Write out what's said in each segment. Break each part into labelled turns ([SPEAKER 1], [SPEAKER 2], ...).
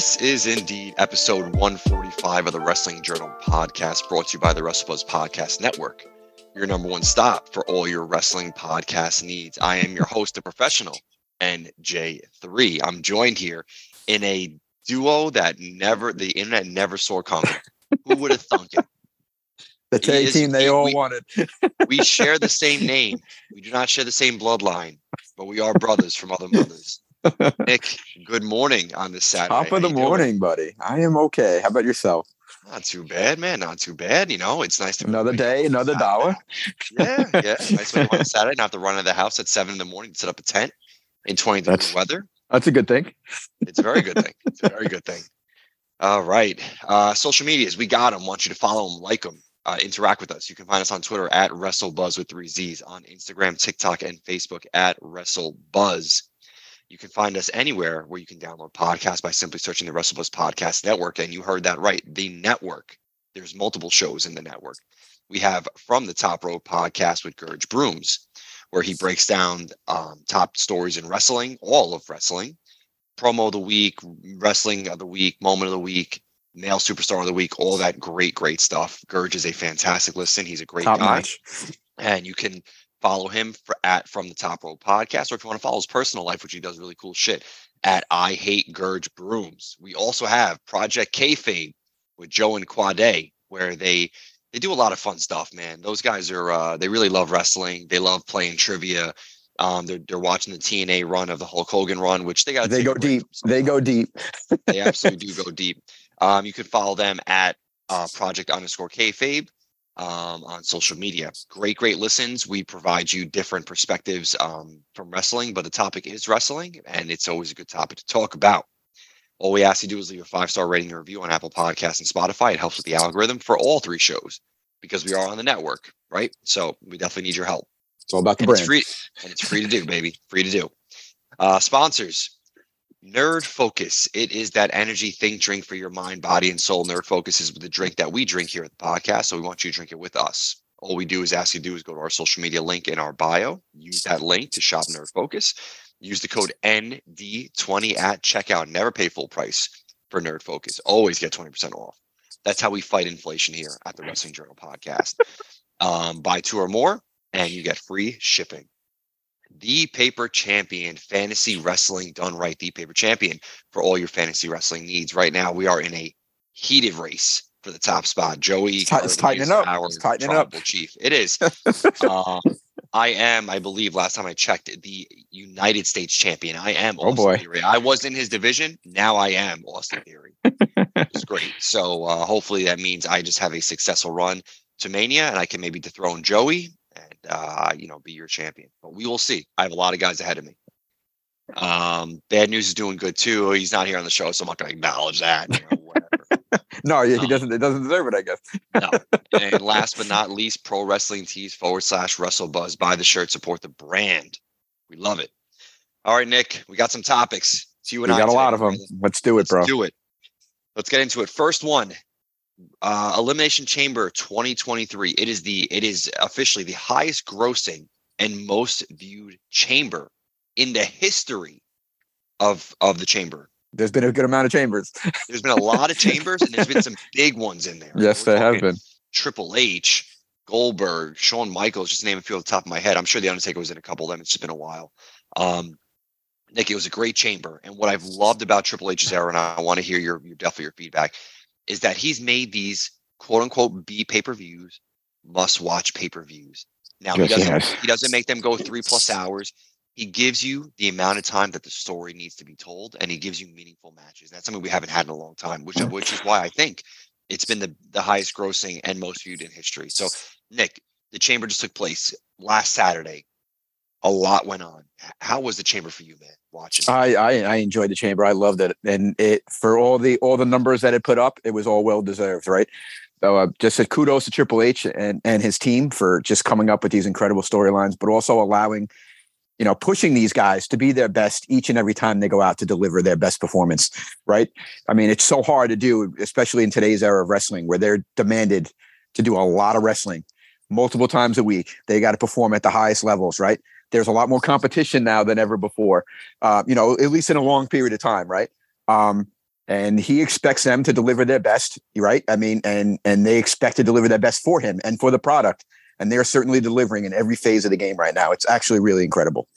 [SPEAKER 1] This is indeed episode 145 of the Wrestling Journal podcast, brought to you by the WrestleBuzz Podcast Network, your number one stop for all your wrestling podcast needs. I am your host, the professional NJ3. I'm joined here in a duo that never the internet never saw coming. Who would have thunk it?
[SPEAKER 2] The tag
[SPEAKER 1] is-
[SPEAKER 2] team they
[SPEAKER 1] he-
[SPEAKER 2] all
[SPEAKER 1] we-
[SPEAKER 2] wanted.
[SPEAKER 1] We share the same name. We do not share the same bloodline, but we are brothers from other mothers. Nick, good morning on this Saturday.
[SPEAKER 2] Top of the
[SPEAKER 1] you doing?
[SPEAKER 2] morning, buddy. I am okay. How about yourself?
[SPEAKER 1] Not too bad, man. Not too bad. You know, it's nice to
[SPEAKER 2] Another day, another dollar.
[SPEAKER 1] Yeah, yeah. Nice up on Saturday, not have to run out of the house at seven in the morning, to set up a tent in 20 degree
[SPEAKER 2] That's-
[SPEAKER 1] weather.
[SPEAKER 2] That's a good thing.
[SPEAKER 1] It's a very good thing. It's a very good thing. All right. Uh, social medias, we got them. Want you to follow them, like them, uh, interact with us. You can find us on Twitter at WrestleBuzz with three Z's, on Instagram, TikTok, and Facebook at WrestleBuzz. You can find us anywhere where you can download podcasts by simply searching the WrestleBuzz Podcast Network. And you heard that right, the network. There's multiple shows in the network. We have From the Top Rope podcast with Gurge Brooms, where he breaks down um, top stories in wrestling, all of wrestling promo of the week, wrestling of the week, moment of the week, male superstar of the week, all that great, great stuff. Gurge is a fantastic listen. He's a great
[SPEAKER 2] Top
[SPEAKER 1] guy.
[SPEAKER 2] notch.
[SPEAKER 1] And you can follow him for, at From the Top Rope Podcast, or if you want to follow his personal life, which he does really cool shit, at I Hate Gurge Brooms. We also have Project Kayfabe with Joe and Quade, where they they do a lot of fun stuff, man. Those guys are uh, they really love wrestling. They love playing trivia. Um, they're they're watching the TNA run of the Hulk Hogan run, which they got.
[SPEAKER 2] They go deep. They go deep.
[SPEAKER 1] they absolutely do go deep. Um, you can follow them at uh, Project underscore Kayfabe um, on social media. Great, great listens. We provide you different perspectives um, from wrestling, but the topic is wrestling, and it's always a good topic to talk about. All we ask you to do is leave a five star rating and review on Apple Podcasts and Spotify. It helps with the algorithm for all three shows because we are on the network, right? So we definitely need your help.
[SPEAKER 2] It's all about the
[SPEAKER 1] And it's
[SPEAKER 2] brand.
[SPEAKER 1] free, and it's free to do, baby. Free to do. Uh, sponsors, Nerd Focus. It is that energy think drink for your mind, body, and soul. Nerd Focus is the drink that we drink here at the podcast. So we want you to drink it with us. All we do is ask you to do is go to our social media link in our bio. Use that link to shop Nerd Focus. Use the code ND20 at checkout. Never pay full price for Nerd Focus. Always get 20% off. That's how we fight inflation here at the Wrestling Journal podcast. Um, buy two or more, and you get free shipping. The Paper Champion Fantasy Wrestling done right. The Paper Champion for all your fantasy wrestling needs. Right now, we are in a heated race for the top spot. Joey,
[SPEAKER 2] It's it's tightening up.
[SPEAKER 1] our
[SPEAKER 2] It's tightening up.
[SPEAKER 1] chief. It is. um, I am, I believe, last time I checked, the United States champion. I am.
[SPEAKER 2] Oh, boy.
[SPEAKER 1] Theory. I was in his division. Now I am Austin Theory. it's great. So uh, hopefully that means I just have a successful run to Mania, and I can maybe dethrone Joey and uh, you know be your champion. But we will see. I have a lot of guys ahead of me. Um, Bad News is doing good too. He's not here on the show, so I'm not going to acknowledge that. You know.
[SPEAKER 2] No, yeah, he
[SPEAKER 1] Um,
[SPEAKER 2] doesn't. It doesn't deserve it. I guess.
[SPEAKER 1] no. And last but not least, Pro Wrestling Tees forward slash Wrestle Buzz. Buy the shirt, support the brand. We love it. All right, Nick, we got some topics. It's you
[SPEAKER 2] We
[SPEAKER 1] and I
[SPEAKER 2] got a lot of them.
[SPEAKER 1] brother.
[SPEAKER 2] Let's do it,
[SPEAKER 1] Let's
[SPEAKER 2] bro.
[SPEAKER 1] do it. Let's get into it. First one, uh, Elimination Chamber 2023. It is the it is officially the highest grossing and most viewed chamber in the history of of the chamber.
[SPEAKER 2] There's been a good amount of chambers.
[SPEAKER 1] There's been a lot of chambers and there's been some big ones in there.
[SPEAKER 2] yes,
[SPEAKER 1] We're
[SPEAKER 2] there have been.
[SPEAKER 1] Triple H, Goldberg, Shawn Michaels, just name a few off the top of my head. I'm sure The Undertaker was in a couple of them. It's just been a while. Um, Nick, it was a great chamber. And what I've loved about Triple H's era, and I want to hear your, your definitely your feedback, is that he's made these quote unquote B pay per views, must watch pay per views. Now he
[SPEAKER 2] Yes, he
[SPEAKER 1] doesn't
[SPEAKER 2] has.
[SPEAKER 1] he doesn't make them go three plus hours. He gives you the amount of time that the story needs to be told, and he gives you meaningful matches. That's something we haven't had in a long time, which which is why I think it's been the, the highest grossing and most viewed in history. So, Nick, the chamber just took place last Saturday. A lot went on. How was the chamber for you, man? Watching.
[SPEAKER 2] I, I I enjoyed the chamber. I loved it, and it for all the all the numbers that it put up, it was all well deserved, right? So uh, just a kudos to Triple H and and his team for just coming up with these incredible storylines, but also allowing, you know, pushing these guys to be their best each and every time they go out to deliver their best performance, right? I mean, it's so hard to do, especially in today's era of wrestling, where they're demanded to do a lot of wrestling multiple times a week. They got to perform at the highest levels, right? There's a lot more competition now than ever before. Uh, you know, at least in a long period of time, right? Um, and he expects them to deliver their best, right? I mean, and and they expect to deliver their best for him and for the product, and they're certainly delivering in every phase of the game right now. It's actually really incredible.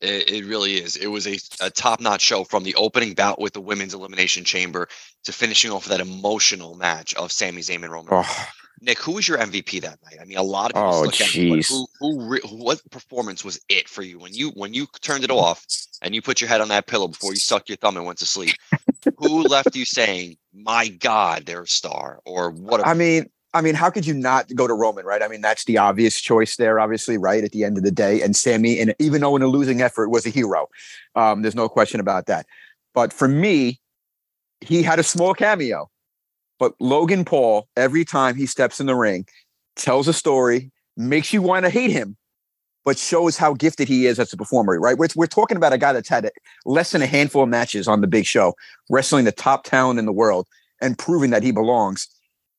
[SPEAKER 1] It, it really is. It was a, a top notch show from the opening bout with the women's elimination chamber to finishing off that emotional match of Sami Zayn and Roman.
[SPEAKER 2] Oh,
[SPEAKER 1] Nick, who was your MVP that night? I mean, a lot of people
[SPEAKER 2] Oh, jeez.
[SPEAKER 1] who, who, re- what performance was it for you when you when you turned it off and you put your head on that pillow before you sucked your thumb and went to sleep? who left you saying, "My God, they're a star," or what? A,
[SPEAKER 2] I mean, I mean, how could you not go to Roman, right? I mean, that's the obvious choice there, obviously, right? At the end of the day, and Sami, and even though in a losing effort, was a hero. Um, there's no question about that. But for me, he had a small cameo. But Logan Paul, every time he steps in the ring, tells a story, makes you want to hate him, but shows how gifted he is as a performer, right? We're, we're talking about a guy that's had less than a handful of matches on the big show, wrestling the top talent in the world and proving that he belongs.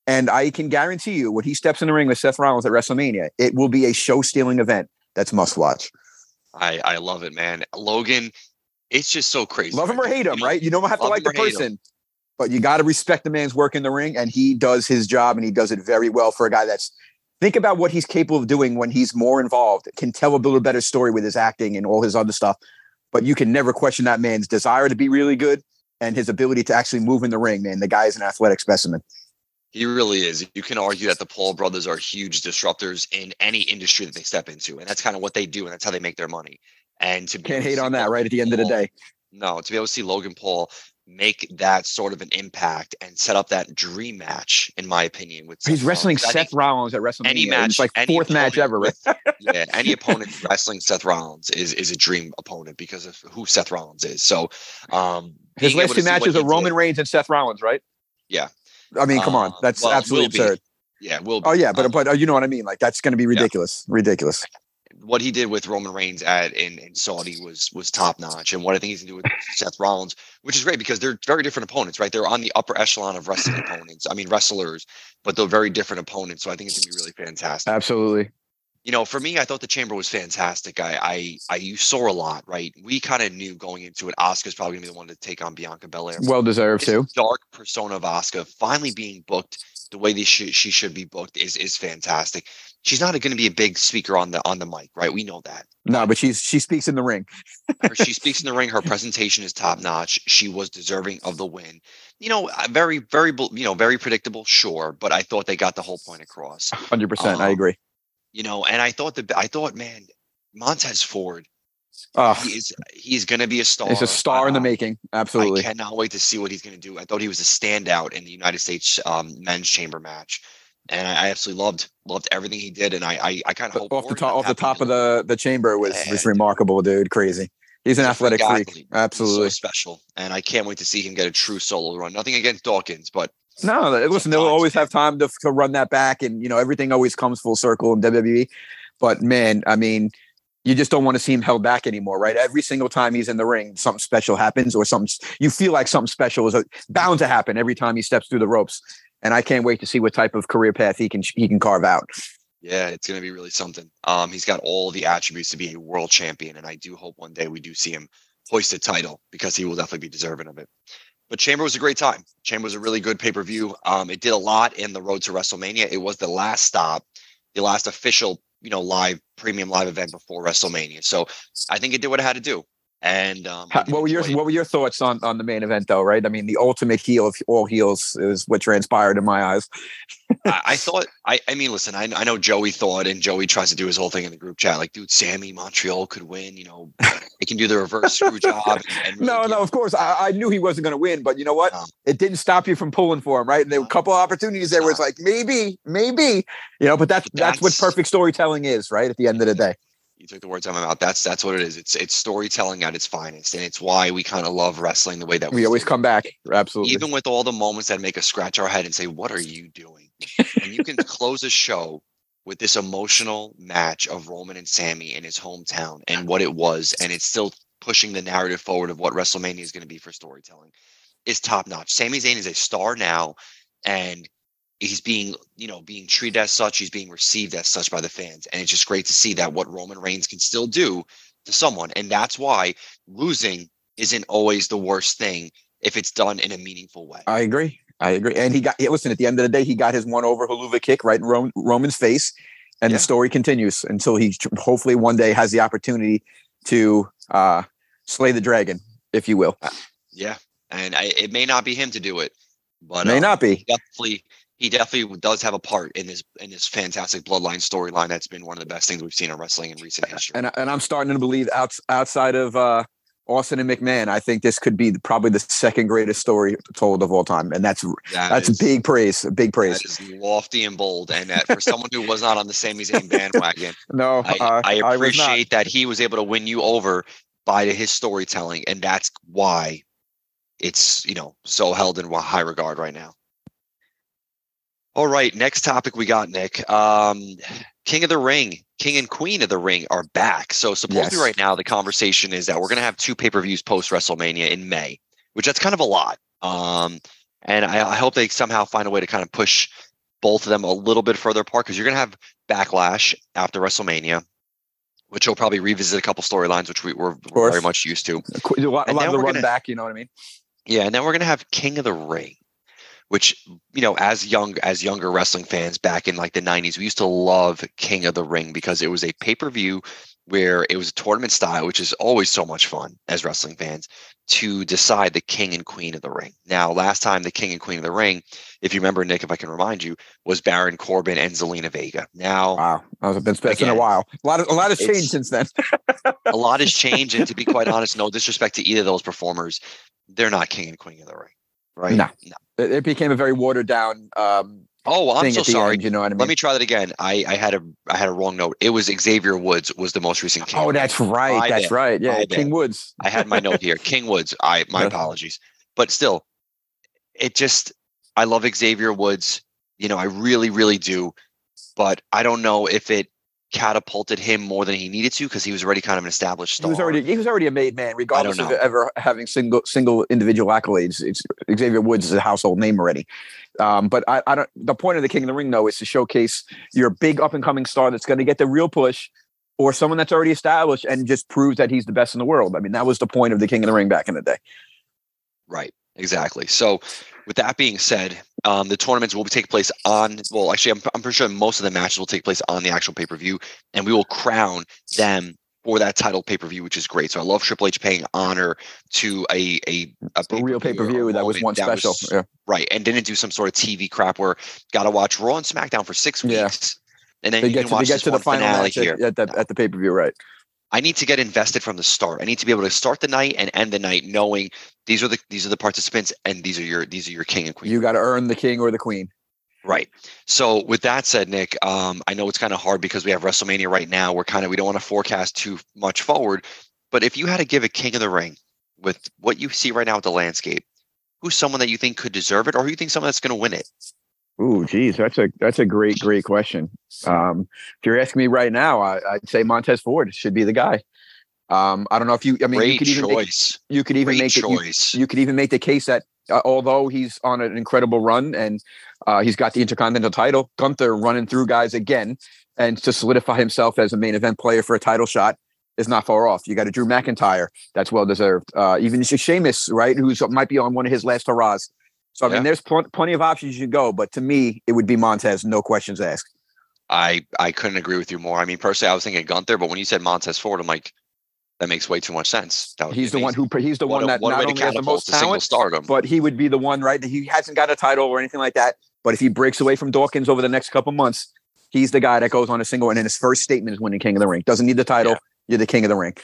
[SPEAKER 2] And I can guarantee you, when he steps in the ring with Seth Rollins at WrestleMania, it will be a show stealing event that's must watch.
[SPEAKER 1] I I love it, man. Logan, it's just so crazy.
[SPEAKER 2] Love him or hate him,
[SPEAKER 1] You know,
[SPEAKER 2] right? You don't have to like the person, but you got to respect the man's work in the ring, and he does his job, and he does it very well for a guy that's. Think about what he's capable of doing when he's more involved. Can tell a little better story with his acting and all his other stuff, but you can never question that man's desire to be really good and his ability to actually move in the ring. Man, the guy is an athletic specimen.
[SPEAKER 1] He really is. You can argue that the Paul brothers are huge disruptors in any industry that they step into, and that's kind of what they do, and that's how they make their money. And to be
[SPEAKER 2] Can't hate on that.
[SPEAKER 1] Logan
[SPEAKER 2] Right at the end of the day,
[SPEAKER 1] No, to be able to see Logan Paul make that sort of an impact and set up that dream match, in my opinion, with
[SPEAKER 2] he's
[SPEAKER 1] Seth
[SPEAKER 2] wrestling
[SPEAKER 1] Rollins.
[SPEAKER 2] Seth Rollins at WrestleMania.
[SPEAKER 1] any
[SPEAKER 2] It's
[SPEAKER 1] match,
[SPEAKER 2] like
[SPEAKER 1] any
[SPEAKER 2] fourth match ever.
[SPEAKER 1] With- yeah, any opponent wrestling Seth Rollins is is a dream opponent because of who Seth Rollins is. So, um,
[SPEAKER 2] His last two matches
[SPEAKER 1] he
[SPEAKER 2] are Roman
[SPEAKER 1] did-
[SPEAKER 2] Reigns and Seth Rollins, right?
[SPEAKER 1] Yeah.
[SPEAKER 2] I mean, come on,
[SPEAKER 1] Uh,
[SPEAKER 2] that's
[SPEAKER 1] well,
[SPEAKER 2] absolutely
[SPEAKER 1] will be.
[SPEAKER 2] absurd.
[SPEAKER 1] Yeah, will
[SPEAKER 2] Oh yeah, but
[SPEAKER 1] um,
[SPEAKER 2] but uh, you know what I mean. Like that's going to be ridiculous, ridiculous.
[SPEAKER 1] What he did with Roman Reigns at in, in Saudi was was top notch, and what I think he's gonna do with Seth Rollins, which is great because they're very different opponents, right? They're on the upper echelon of wrestling opponents. I mean wrestlers, but they're very different opponents. So I think it's gonna be really fantastic.
[SPEAKER 2] Absolutely.
[SPEAKER 1] You know, for me, I thought the chamber was fantastic. I I, I you saw a lot, right? We kind of knew going into it, Asuka's probably gonna be the one to take on Bianca Belair.
[SPEAKER 2] Well deserved too.
[SPEAKER 1] dark persona of Oscar finally being booked the way they should she should be booked is is fantastic. She's not going to be a big speaker on the on the mic, right? We know that.
[SPEAKER 2] No, but she's she speaks in the ring.
[SPEAKER 1] She speaks in the ring. Her presentation is top notch. She was deserving of the win. You know, uh, very very you know very predictable, sure, but I thought they got the whole point across.
[SPEAKER 2] Hundred percent. I
[SPEAKER 1] Um,
[SPEAKER 2] agree.
[SPEAKER 1] You know, and I thought that I thought, man, Montez Ford,
[SPEAKER 2] Oh,
[SPEAKER 1] he is he's going to be a star.
[SPEAKER 2] he's a star in the
[SPEAKER 1] Uh,
[SPEAKER 2] making.
[SPEAKER 1] I
[SPEAKER 2] Absolutely.
[SPEAKER 1] cannot wait to see what he's going to do. I thought he was a standout in the United States um, men's chamber match, and I, I absolutely loved loved everything he did. And I I, I kind of hope
[SPEAKER 2] Off the top,
[SPEAKER 1] of
[SPEAKER 2] off the top of the the chamber was
[SPEAKER 1] Yeah,
[SPEAKER 2] was remarkable, dude. Crazy. He's an
[SPEAKER 1] He's a freak
[SPEAKER 2] athletic freak.
[SPEAKER 1] He's so
[SPEAKER 2] Absolutely.
[SPEAKER 1] special, and I can't wait to see him get a true solo run. Nothing against Dawkins, but
[SPEAKER 2] No, listen, they'll always have time to, to run that back, and you know everything always comes full circle in WWE. But man, I mean, you just don't want to see him held back anymore, right? Every single time he's in the ring, something special happens, or something you feel like something special is bound to happen every time he steps through the ropes. And I can't wait to see what type of career path he can he can carve out.
[SPEAKER 1] yeah, it's going to be really something. Um, he's got all the attributes to be a world champion, and I do hope one day we do see him hoist a title because he will definitely be deserving of it. But Chamber was a great time. Chamber was a really good pay per view. Um, it did a lot in the road to WrestleMania. It was the last stop, the last official, you know, live premium live event before WrestleMania. So I think it did what it had to do. And um,
[SPEAKER 2] How- what were your what were your thoughts on on the main event though? Right? I mean, the ultimate heel of all heels is what transpired in my eyes.
[SPEAKER 1] I, I thought I I mean listen I I know Joey thought and Joey tries to do his whole thing in the group chat like dude Sami Montreal could win you know they can do the reverse screw job and, and really
[SPEAKER 2] No, no, of course. I, I knew he wasn't going to win, but you know what?
[SPEAKER 1] No.
[SPEAKER 2] It didn't stop you from pulling for him, right? And there were a couple of opportunities there where it's like, maybe, maybe, you know, but that's
[SPEAKER 1] But
[SPEAKER 2] that's what perfect storytelling is, right? At the end of the day.
[SPEAKER 1] You took the words out of my mouth. That's that's what it is. It's it's storytelling at its finest, and it's why we kind of love wrestling the way that
[SPEAKER 2] we always come back. Absolutely.
[SPEAKER 1] even with all the moments that make us scratch our head and say, "What are you doing?" and you can close a show with this emotional match of Roman and Sami in his hometown and what it was, and it's still pushing the narrative forward of what WrestleMania is going to be for storytelling. Is top notch. Sami Zayn is a star now, and he's being, you know, being treated as such. He's being received as such by the fans, and it's just great to see that what Roman Reigns can still do to someone, and that's why losing isn't always the worst thing if it's done in a meaningful way.
[SPEAKER 2] I agree. I agree. And he got listen. At the end of the day, he got his one over Helluva kick right in Ro- Roman's face, and
[SPEAKER 1] Yeah.
[SPEAKER 2] the story continues until he hopefully one day has the opportunity to uh, slay the dragon, if you will.
[SPEAKER 1] Yeah, and I, it may not be him to do it, but
[SPEAKER 2] May
[SPEAKER 1] um,
[SPEAKER 2] not be.
[SPEAKER 1] definitely he definitely does have a part in this in this fantastic bloodline storyline. That's been one of the best things we've seen in wrestling in recent history.
[SPEAKER 2] And and I'm starting to believe outs, outside of uh, Austin and McMahon, I think this could be probably the second greatest story told of all time, and that's
[SPEAKER 1] That
[SPEAKER 2] that's
[SPEAKER 1] is-
[SPEAKER 2] big praise. Big praise.
[SPEAKER 1] That is lofty and bold, and that for someone who was not on the Sami Zayn bandwagon,
[SPEAKER 2] No,
[SPEAKER 1] I,
[SPEAKER 2] uh,
[SPEAKER 1] I appreciate that he was able to win you over by his storytelling, and that's why it's you know so held in high regard right now. All right, next topic we got Nick. Um, King of the Ring, King and Queen of the Ring are back. So supposedly
[SPEAKER 2] Yes.
[SPEAKER 1] right now the conversation is that we're going to have two pay per views post WrestleMania in May, which that's kind of a lot. Um, and I, I hope they somehow find a way to kind of push both of them a little bit further apart because you're going to have backlash after WrestleMania, which will probably revisit a couple storylines, which we were very much used to.
[SPEAKER 2] a lot, a lot of the run
[SPEAKER 1] gonna-
[SPEAKER 2] back. You know what I mean?
[SPEAKER 1] Yeah, and then we're gonna have King of the Ring, which you know, as young as younger wrestling fans back in like the '90s, we used to love King of the Ring because it was a pay per view where it was a tournament style, which is always so much fun as wrestling fans to decide the king and queen of the ring. Now, last time the king and queen of the ring, if you remember, Nick, if I can remind you, was Baron Corbin and Zelina Vega. Now,
[SPEAKER 2] Wow, it's been, it's been a while. A lot of a lot has changed since then.
[SPEAKER 1] a lot has changed, and to be quite honest, no disrespect to either of those performers, they're not king and queen of the ring, right?
[SPEAKER 2] No. It, it became a very watered down um,
[SPEAKER 1] Oh, I'm so sorry.
[SPEAKER 2] end. You know what I mean?
[SPEAKER 1] Let me try that again. I, I had a I had a wrong note. It was Xavier Woods was the most recent king.
[SPEAKER 2] oh, that's right.
[SPEAKER 1] My
[SPEAKER 2] that's
[SPEAKER 1] bad.
[SPEAKER 2] right. Yeah,
[SPEAKER 1] My
[SPEAKER 2] King
[SPEAKER 1] bad.
[SPEAKER 2] Woods.
[SPEAKER 1] I had my note here. King Woods. I my apologies. But still, it just I love Xavier Woods. You know, I really, really do. But I don't know if it catapulted him more than he needed to because he was already kind of an established
[SPEAKER 2] He
[SPEAKER 1] star.
[SPEAKER 2] was already he was already a made man, regardless of ever having single single individual accolades. It's Xavier Woods is a household name already. Um, but I, I don't. The point of the King of the Ring, though, is to showcase your big up and coming star that's going to get the real push, or someone that's already established and just proves that he's the best in the world. I mean, that was the point of the King of the Ring back in the day.
[SPEAKER 1] Right. Exactly. So, with that being said, um, the tournaments will take place on. Well, actually, I'm, I'm pretty sure most of the matches will take place on the actual pay per view, and we will crown them for that title pay per view, which is great. So I love Triple H paying honor to a a a,
[SPEAKER 2] A real pay per view that was one
[SPEAKER 1] that
[SPEAKER 2] special.
[SPEAKER 1] was-
[SPEAKER 2] yeah.
[SPEAKER 1] right? And didn't do some sort of TV crap where got to watch Raw and SmackDown for six weeks, Yeah. and then
[SPEAKER 2] They
[SPEAKER 1] you
[SPEAKER 2] get
[SPEAKER 1] can
[SPEAKER 2] to, they
[SPEAKER 1] watch
[SPEAKER 2] get to the final
[SPEAKER 1] finale
[SPEAKER 2] match
[SPEAKER 1] here.
[SPEAKER 2] at the at the pay per view, right?
[SPEAKER 1] I need to get invested from the start. I need to be able to start the night and end the night knowing these are the these are the participants and these are your these are your king and queen.
[SPEAKER 2] You got to earn the king or the queen.
[SPEAKER 1] Right. So with that said, Nick, um, I know it's kind of hard because we have WrestleMania right now. We're kind of we don't want to forecast too much forward, but if you had to give a King of the Ring with what you see right now with the landscape, who's someone that you think could deserve it, or who you think someone that's going to win it?
[SPEAKER 2] Ooh, geez, that's a that's a great great question. Um, if you're asking me right now, I, I'd say Montez Ford should be the guy. Um, I don't know if you. I mean, you
[SPEAKER 1] Great
[SPEAKER 2] could even make,
[SPEAKER 1] choice.
[SPEAKER 2] you could even
[SPEAKER 1] Great
[SPEAKER 2] make it. You,
[SPEAKER 1] choice.
[SPEAKER 2] you could even make the case that uh, although he's on an incredible run and uh, he's got the Intercontinental title, Gunther running through guys again and to solidify himself as a main event player for a title shot is not far off. You got a Drew McIntyre that's well deserved. Uh, even Sheamus, right, who's might be on one of his last hurrahs. So I
[SPEAKER 1] Yeah.
[SPEAKER 2] mean, there's pl- plenty of options you can go, but to me, it would be Montez, no questions asked.
[SPEAKER 1] I I couldn't agree with you more. I mean, personally, I was thinking Gunther, but when you said Montez Ford, I'm like, that makes way too much sense.
[SPEAKER 2] He's the one who he's the
[SPEAKER 1] What
[SPEAKER 2] one
[SPEAKER 1] a-
[SPEAKER 2] that not only has the most talent,
[SPEAKER 1] stardom.
[SPEAKER 2] but he would be the one, right? That He hasn't got a title or anything like that. But if he breaks away from Dawkins over the next couple months, he's the guy that goes on a single. And then his first statement is winning King of the Ring. Doesn't need the title.
[SPEAKER 1] Yeah.
[SPEAKER 2] You're the King of the Ring.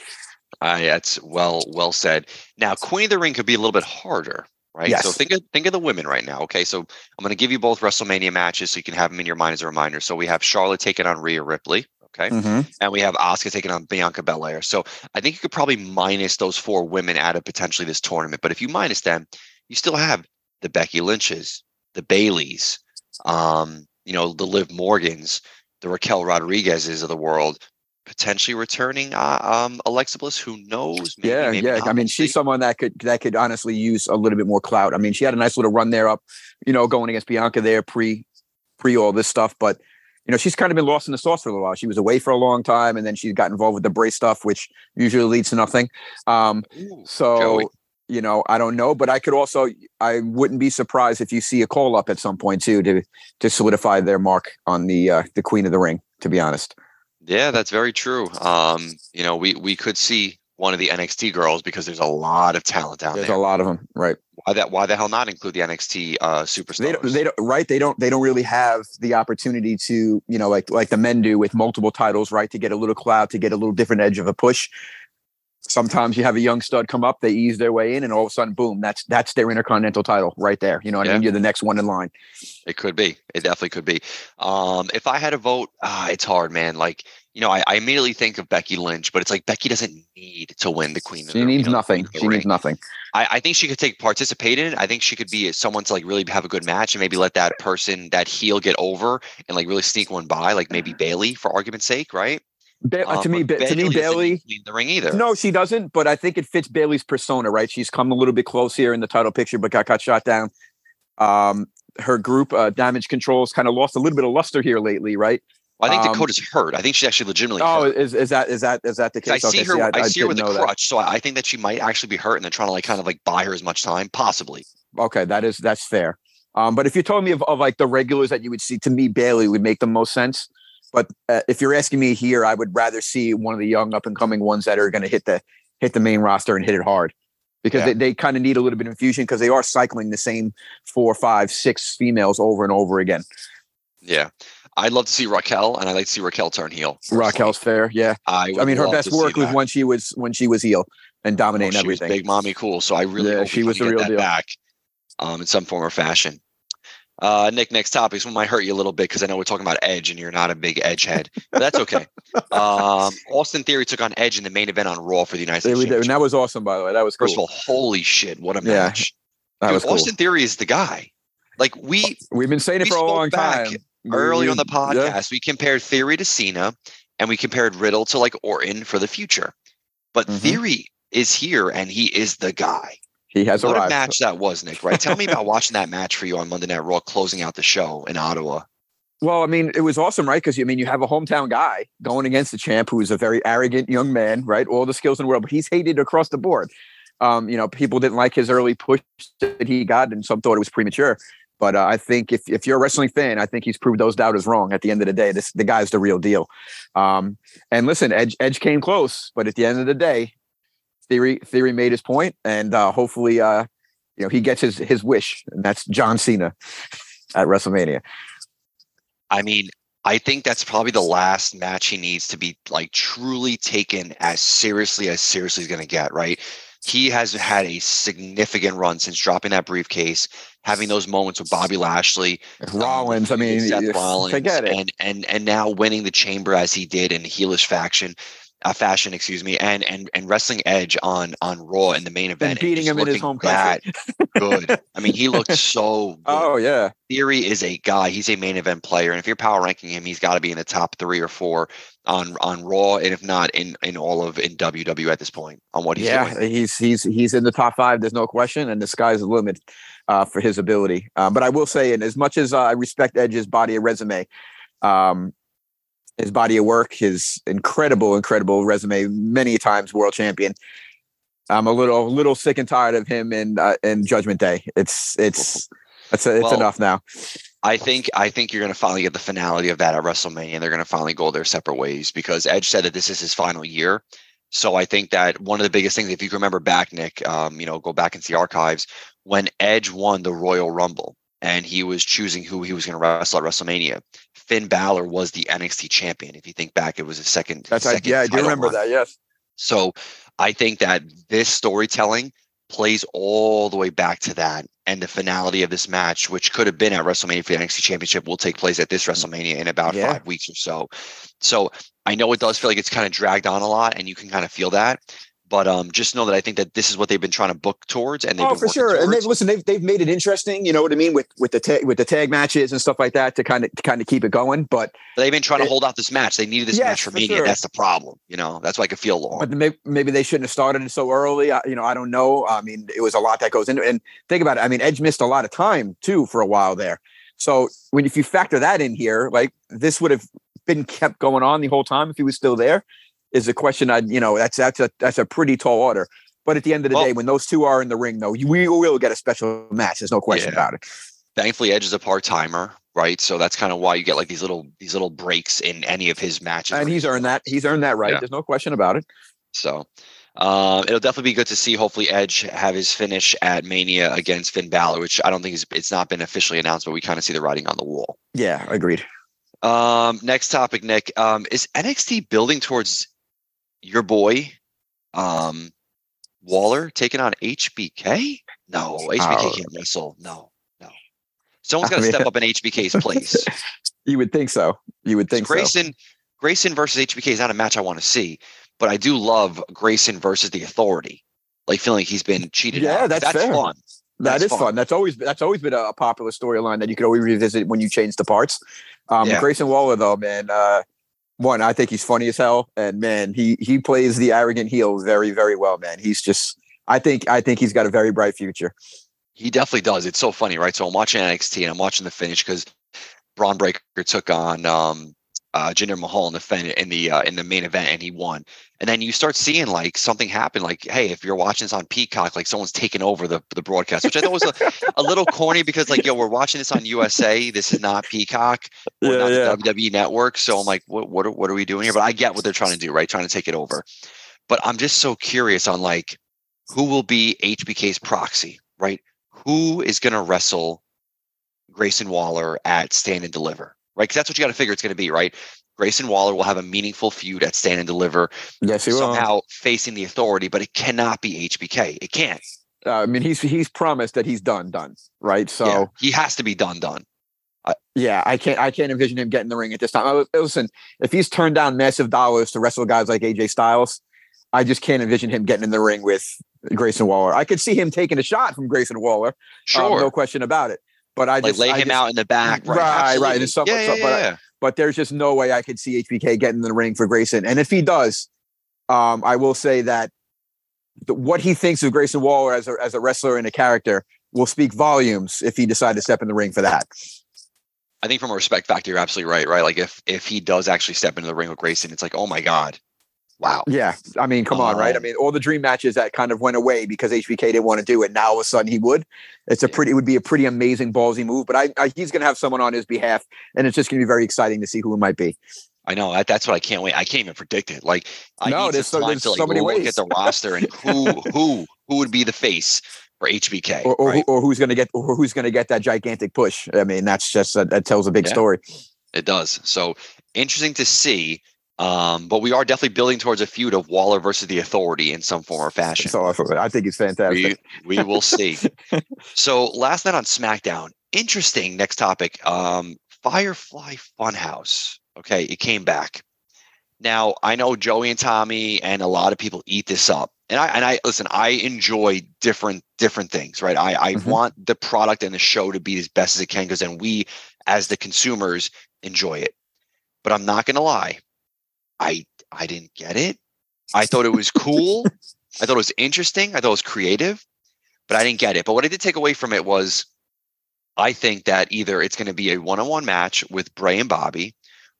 [SPEAKER 1] Uh, that's well well said. Now, Queen of the Ring could be a little bit harder, right? So think of think of the women right now. Okay, so I'm going to give you both WrestleMania matches so you can have them in your mind as a reminder. So we have Charlotte taking on Rhea Ripley. Okay.
[SPEAKER 2] Mhm.
[SPEAKER 1] And we have Asuka taking on Bianca Belair. So I think you could probably minus those four women out of potentially this tournament. But if you minus them, you still have the Becky Lynches, the Bayleys, um, you know, the Liv Morgans, the Raquel Rodriguez's of the world, potentially returning uh, um, Alexa Bliss. Who knows? Maybe,
[SPEAKER 2] yeah,
[SPEAKER 1] maybe
[SPEAKER 2] yeah.
[SPEAKER 1] not.
[SPEAKER 2] I mean, she's someone that could that could honestly use a little bit more clout. I mean, she had a nice little run there up, you know, going against Bianca there pre pre all this stuff, but you know, she's kind of been lost in the sauce for a little while. She was away for a long time, and then she got involved with the Bray's stuff, which usually leads to nothing. Um,
[SPEAKER 1] Ooh,
[SPEAKER 2] so
[SPEAKER 1] Joey.
[SPEAKER 2] you know, I don't know, but I could also I wouldn't be surprised if you see a call up at some point too to to solidify their mark on the uh, the Queen of the Ring. To be honest,
[SPEAKER 1] Yeah, that's very true. Um, you know, we we could see one of the NXT girls because there's a lot of talent down
[SPEAKER 2] there's
[SPEAKER 1] there.
[SPEAKER 2] There's a lot of them, right?
[SPEAKER 1] Why that? Why the hell not include the NXT uh, superstars?
[SPEAKER 2] they don't, they don't right they don't they don't really have the opportunity to you know like like the men do with multiple titles right to get a little clout to get a little different edge of a push sometimes you have a young stud come up they ease their way in and all of a sudden boom that's that's their intercontinental title right there you know what i mean you're the next one in line
[SPEAKER 1] It could be. It definitely could be. Um, if I had a vote, ah, it's hard, man. Like, you know, I, I immediately think of Becky Lynch, but it's like Becky doesn't need to win the Queen. of
[SPEAKER 2] she
[SPEAKER 1] the- you know,
[SPEAKER 2] nothing
[SPEAKER 1] Queen of the
[SPEAKER 2] she needs nothing
[SPEAKER 1] I, I think she could take participate in it. I think she could be someone to like really have a good match and maybe let that person, that heel, get over and like really sneak one by, like maybe Bayley for argument's sake, right?
[SPEAKER 2] Ba- uh, to me Ba- to me
[SPEAKER 1] bayley the ring either.
[SPEAKER 2] no she doesn't but i think it fits bayley's persona right she's come a little bit close here in the title picture but got got shot down um her group uh damage controls kind of lost a little bit of luster here lately right
[SPEAKER 1] I think
[SPEAKER 2] um,
[SPEAKER 1] Dakota's hurt. I think she's actually legitimately
[SPEAKER 2] Oh,
[SPEAKER 1] hurt.
[SPEAKER 2] is, is that is that the case?
[SPEAKER 1] I see her.
[SPEAKER 2] Okay,
[SPEAKER 1] I, see her with a
[SPEAKER 2] know that.
[SPEAKER 1] crutch, so I I think that she might actually be hurt, and they're trying to like kind of like buy her as much time, possibly.
[SPEAKER 2] Okay, that is that's fair. Um, but if you told me of, of like the regulars that you would see, to me Bayley would make the most sense. But uh, if you're asking me here, I would rather see one of the young up and coming ones that are going to hit the hit the main roster and hit it hard, because
[SPEAKER 1] Yeah.
[SPEAKER 2] they, they kind of need a little bit of infusion because they are cycling the same four, five, six females over and over again.
[SPEAKER 1] Yeah, I'd love to see Raquel, and I'd like to see Raquel turn heel.
[SPEAKER 2] Raquel's fair, yeah.
[SPEAKER 1] I,
[SPEAKER 2] I mean, her best work was
[SPEAKER 1] that.
[SPEAKER 2] when she was when she was heel and
[SPEAKER 1] Oh,
[SPEAKER 2] dominating
[SPEAKER 1] was
[SPEAKER 2] everything.
[SPEAKER 1] big mami cool. So I really
[SPEAKER 2] Yeah,
[SPEAKER 1] hope
[SPEAKER 2] she was the real deal.
[SPEAKER 1] back, um, in some form or fashion. Uh, Nick, next topic. This one might hurt you a little bit because I know we're talking about Edge, and you're not a big Edge head, but that's okay. um, Austin Theory took on Edge in the main event on Raw for the United States.
[SPEAKER 2] did- and that was awesome, by the way. That was cool.
[SPEAKER 1] First of all, holy shit, what a
[SPEAKER 2] Yeah,
[SPEAKER 1] match!
[SPEAKER 2] that
[SPEAKER 1] Dude,
[SPEAKER 2] was cool.
[SPEAKER 1] Austin Theory is the guy. Like we
[SPEAKER 2] We've been saying it for a long time.
[SPEAKER 1] early
[SPEAKER 2] We-
[SPEAKER 1] on the
[SPEAKER 2] yeah.
[SPEAKER 1] podcast, we compared Theory to Cena, and we compared Riddle to like Orton for the future. But
[SPEAKER 2] Mhm.
[SPEAKER 1] Theory is here, and he is the guy.
[SPEAKER 2] He has
[SPEAKER 1] what
[SPEAKER 2] arrived.
[SPEAKER 1] a match that was, Nick. Right? Tell me about watching that match for you on Monday Night Raw, closing out the show in Ottawa.
[SPEAKER 2] Well, I mean, it was awesome, right? Because I mean, you have a hometown guy going against the champ, who is a very arrogant young man, right? All the skills in the world, but he's hated across the board. Um, you know, people didn't like his early push that he got, and some thought it was premature. But uh, I think if, if you're a wrestling fan, I think he's proved those doubters wrong. At the end of the day, this the guy's the real deal. Um, and listen, Edge Edge came close, but at the end of the day, Theory Theory made his point, and uh, hopefully, uh, you know, he gets his his wish, and that's John Cena at WrestleMania.
[SPEAKER 1] I mean, I think that's probably the last match he needs to be like truly taken as seriously as seriously is going to get, right? He has had a significant run since dropping that briefcase, having those moments with Bobby Lashley, um,
[SPEAKER 2] Rollins, I mean,
[SPEAKER 1] Seth Rollins,
[SPEAKER 2] forget it.
[SPEAKER 1] and and and now winning the chamber as he did in heelish faction, uh, fashion, excuse me, and and and wrestling Edge on on Raw in the main event,
[SPEAKER 2] and beating
[SPEAKER 1] just
[SPEAKER 2] him in his home country.
[SPEAKER 1] that good. I mean, he looked so good.
[SPEAKER 2] Oh yeah,
[SPEAKER 1] Theory is a guy. He's a main event player, and if you're power ranking him, he's got to be in the top three or four on on Raw, and if not in in all of in WWE at this point on what he's
[SPEAKER 2] yeah.
[SPEAKER 1] doing.
[SPEAKER 2] He's he's he's in the top five. There's no question, and the sky's the limit uh, for his ability. Um, but I will say, and as much as uh, I respect Edge's body of resume, um, his body of work, his incredible, incredible resume, many times world champion. I'm a little little sick and tired of him and uh, in Judgment Day. It's it's it's it's
[SPEAKER 1] Well,
[SPEAKER 2] enough now.
[SPEAKER 1] I think I think you're going to finally get the finality of that at WrestleMania, and they're going to finally go their separate ways because Edge said that this is his final year. So I think that one of the biggest things, if you can remember back, Nick, um, you know, go back into the archives when Edge won the Royal Rumble and he was choosing who he was going to wrestle at WrestleMania. Finn Balor was the NXT champion. If you think back, it was his second.
[SPEAKER 2] That's
[SPEAKER 1] his
[SPEAKER 2] I,
[SPEAKER 1] second
[SPEAKER 2] yeah, I do remember
[SPEAKER 1] run.
[SPEAKER 2] that. Yes.
[SPEAKER 1] So I think that this storytelling plays all the way back to that. And the finality of this match, which could have been at WrestleMania for the NXT Championship, will take place at this mm. WrestleMania in about
[SPEAKER 2] Yeah.
[SPEAKER 1] five weeks or so. So I know it does feel like it's kind of dragged on a lot, and you can kind of feel that. But um, just know that I think that this is what they've been trying to book towards, and they've
[SPEAKER 2] oh
[SPEAKER 1] been
[SPEAKER 2] for sure. And they've listen, they've they've made it interesting. You know what I mean with with the with the tag matches and stuff like that to kind of to kind of keep it going. But
[SPEAKER 1] They've been trying to hold out this match. They needed this
[SPEAKER 2] Yes,
[SPEAKER 1] match for
[SPEAKER 2] for
[SPEAKER 1] Mania.
[SPEAKER 2] sure.
[SPEAKER 1] That's the problem. You know, that's why I could feel long.
[SPEAKER 2] but maybe, maybe they shouldn't have started it so early. I, you know, I don't know. I mean, it was a lot that goes into it. And think about it. I mean, Edge missed a lot of time too for a while there. So when if you factor that in here, like this would have been kept going on the whole time if he was still there. Is a question I you know that's that's a that's a pretty tall order. But at the end of the
[SPEAKER 1] Well-
[SPEAKER 2] day, when those two are in the ring, though, you- we will get a special match. There's no question
[SPEAKER 1] Yeah.
[SPEAKER 2] about it.
[SPEAKER 1] Thankfully, Edge is a part timer, right? So that's kind of why you get like these little these little breaks in any of his matches.
[SPEAKER 2] And he's earned that. He's earned that right.
[SPEAKER 1] Yeah.
[SPEAKER 2] There's no question about it.
[SPEAKER 1] So um, it'll definitely be good to see. Hopefully, Edge have his finish at Mania against Finn Balor, which I don't think is it's not been officially announced, but we kind of see the writing on the wall.
[SPEAKER 2] Yeah, agreed.
[SPEAKER 1] Um, next topic, Nick. Um, is NXT building towards your boy, um, Waller taking on HBK? No, HBK
[SPEAKER 2] Oh.
[SPEAKER 1] can't wrestle. No, no. Someone's
[SPEAKER 2] I
[SPEAKER 1] got to
[SPEAKER 2] mean-
[SPEAKER 1] step up in HBK's place.
[SPEAKER 2] You would think so. You would think so.
[SPEAKER 1] Grayson, Grayson versus HBK is not a match I want to see, but I do love Grayson versus the Authority. Like feeling like he's been cheated.
[SPEAKER 2] Yeah,
[SPEAKER 1] out.
[SPEAKER 2] that's
[SPEAKER 1] that's
[SPEAKER 2] fair.
[SPEAKER 1] fun.
[SPEAKER 2] That
[SPEAKER 1] That's fun.
[SPEAKER 2] fun. That's always that's always been a popular storyline that you could always revisit when you change the parts. Um,
[SPEAKER 1] Yeah.
[SPEAKER 2] Grayson Waller, though, man, uh, one I think he's funny as hell, and man, he he plays the arrogant heel very very well, man. He's just I think I think he's got a very bright future.
[SPEAKER 1] He definitely does. It's so funny, right? So I'm watching NXT and I'm watching the finish because Bron Breakker took on um, uh, Jinder Mahal in the fin- in the uh, in the main event and he won. And then you start seeing like something happen, like hey, if you're watching this on Peacock, like someone's taking over the the broadcast, which I thought was a, a little corny because like yo, we're watching this on USA. This is not Peacock or not the WWE network. So I'm like, what what are, what are we doing here? But I get what they're trying to do, right? Trying to take it over. But I'm just so curious on like who will be HBK's proxy, right? Who is going to wrestle Grayson Waller at Stand and Deliver, right? Because that's what you got to figure it's going to be, right? Grayson Waller will have a meaningful feud at Stand and Deliver,
[SPEAKER 2] Yes, he will.
[SPEAKER 1] somehow facing the authority, but it cannot be HBK. It can't.
[SPEAKER 2] Uh, I mean, he's he's promised that he's done, done, right? So
[SPEAKER 1] yeah, he has to be done, done.
[SPEAKER 2] yeah, I can't I can't envision him getting the ring at this time. I- Listen, if he's turned down massive dollars to wrestle guys like AJ Styles, I just can't envision him getting in the ring with Grayson Waller. I could see him taking a shot from Grayson Waller, um,
[SPEAKER 1] Sure.
[SPEAKER 2] no question about it. But I
[SPEAKER 1] like
[SPEAKER 2] just
[SPEAKER 1] lay
[SPEAKER 2] I
[SPEAKER 1] him
[SPEAKER 2] just-
[SPEAKER 1] out in the back, right?
[SPEAKER 2] Right, right, and some-
[SPEAKER 1] yeah, yeah,
[SPEAKER 2] some- but I- But there's just no way I could see HBK getting in the ring for Grayson. And if he does, um, I will say that the, what he thinks of Grayson Waller as a as a wrestler and a character will speak volumes if he decided to step in the ring for that.
[SPEAKER 1] I think from a respect factor, you're absolutely right, right? Like if if he does actually step into the ring with Grayson, it's like, oh my god, wow.
[SPEAKER 2] Yeah, I mean, come on, right? I
[SPEAKER 1] Um,
[SPEAKER 2] mean, all the dream matches that kind of went away because HBK didn't want to do it. Now all of a sudden he would. It's a pretty, it would be a pretty amazing ballsy move. But I, I he's going to have someone on his behalf, and it's just going to be very exciting to see who it might be.
[SPEAKER 1] I know that, that's what I can't wait. I can't even predict it. Like I
[SPEAKER 2] No,
[SPEAKER 1] need
[SPEAKER 2] there's
[SPEAKER 1] some
[SPEAKER 2] so- there's
[SPEAKER 1] to like
[SPEAKER 2] so many
[SPEAKER 1] look
[SPEAKER 2] ways.
[SPEAKER 1] at the roster and who who who would be the face for HBK.
[SPEAKER 2] Or, or,
[SPEAKER 1] right?
[SPEAKER 2] who, or who's going to get, or who's going to get that gigantic push? I mean, that's just a, that tells a big
[SPEAKER 1] Yeah.
[SPEAKER 2] story.
[SPEAKER 1] It does. So interesting to see. Um, but we are definitely building towards a feud of Waller versus the Authority in some form or fashion.
[SPEAKER 2] So I think it's fantastic.
[SPEAKER 1] we we will see. so last night on SmackDown, interesting. Next topic. Um, Firefly Funhouse. Okay, it came back. Now I know Joey and Tommy and a lot of people eat this up, and I and I listen. I enjoy different different things, right? I I
[SPEAKER 2] Mhm.
[SPEAKER 1] want the product and the show to be as best as it can because then we, as the consumers, enjoy it. But I'm not gonna lie, I I didn't get it. I thought it was cool. I thought it was interesting. I thought it was creative, but I didn't get it. But what I did take away from it was I think that either it's going to be a one on one match with Bray and Bobby,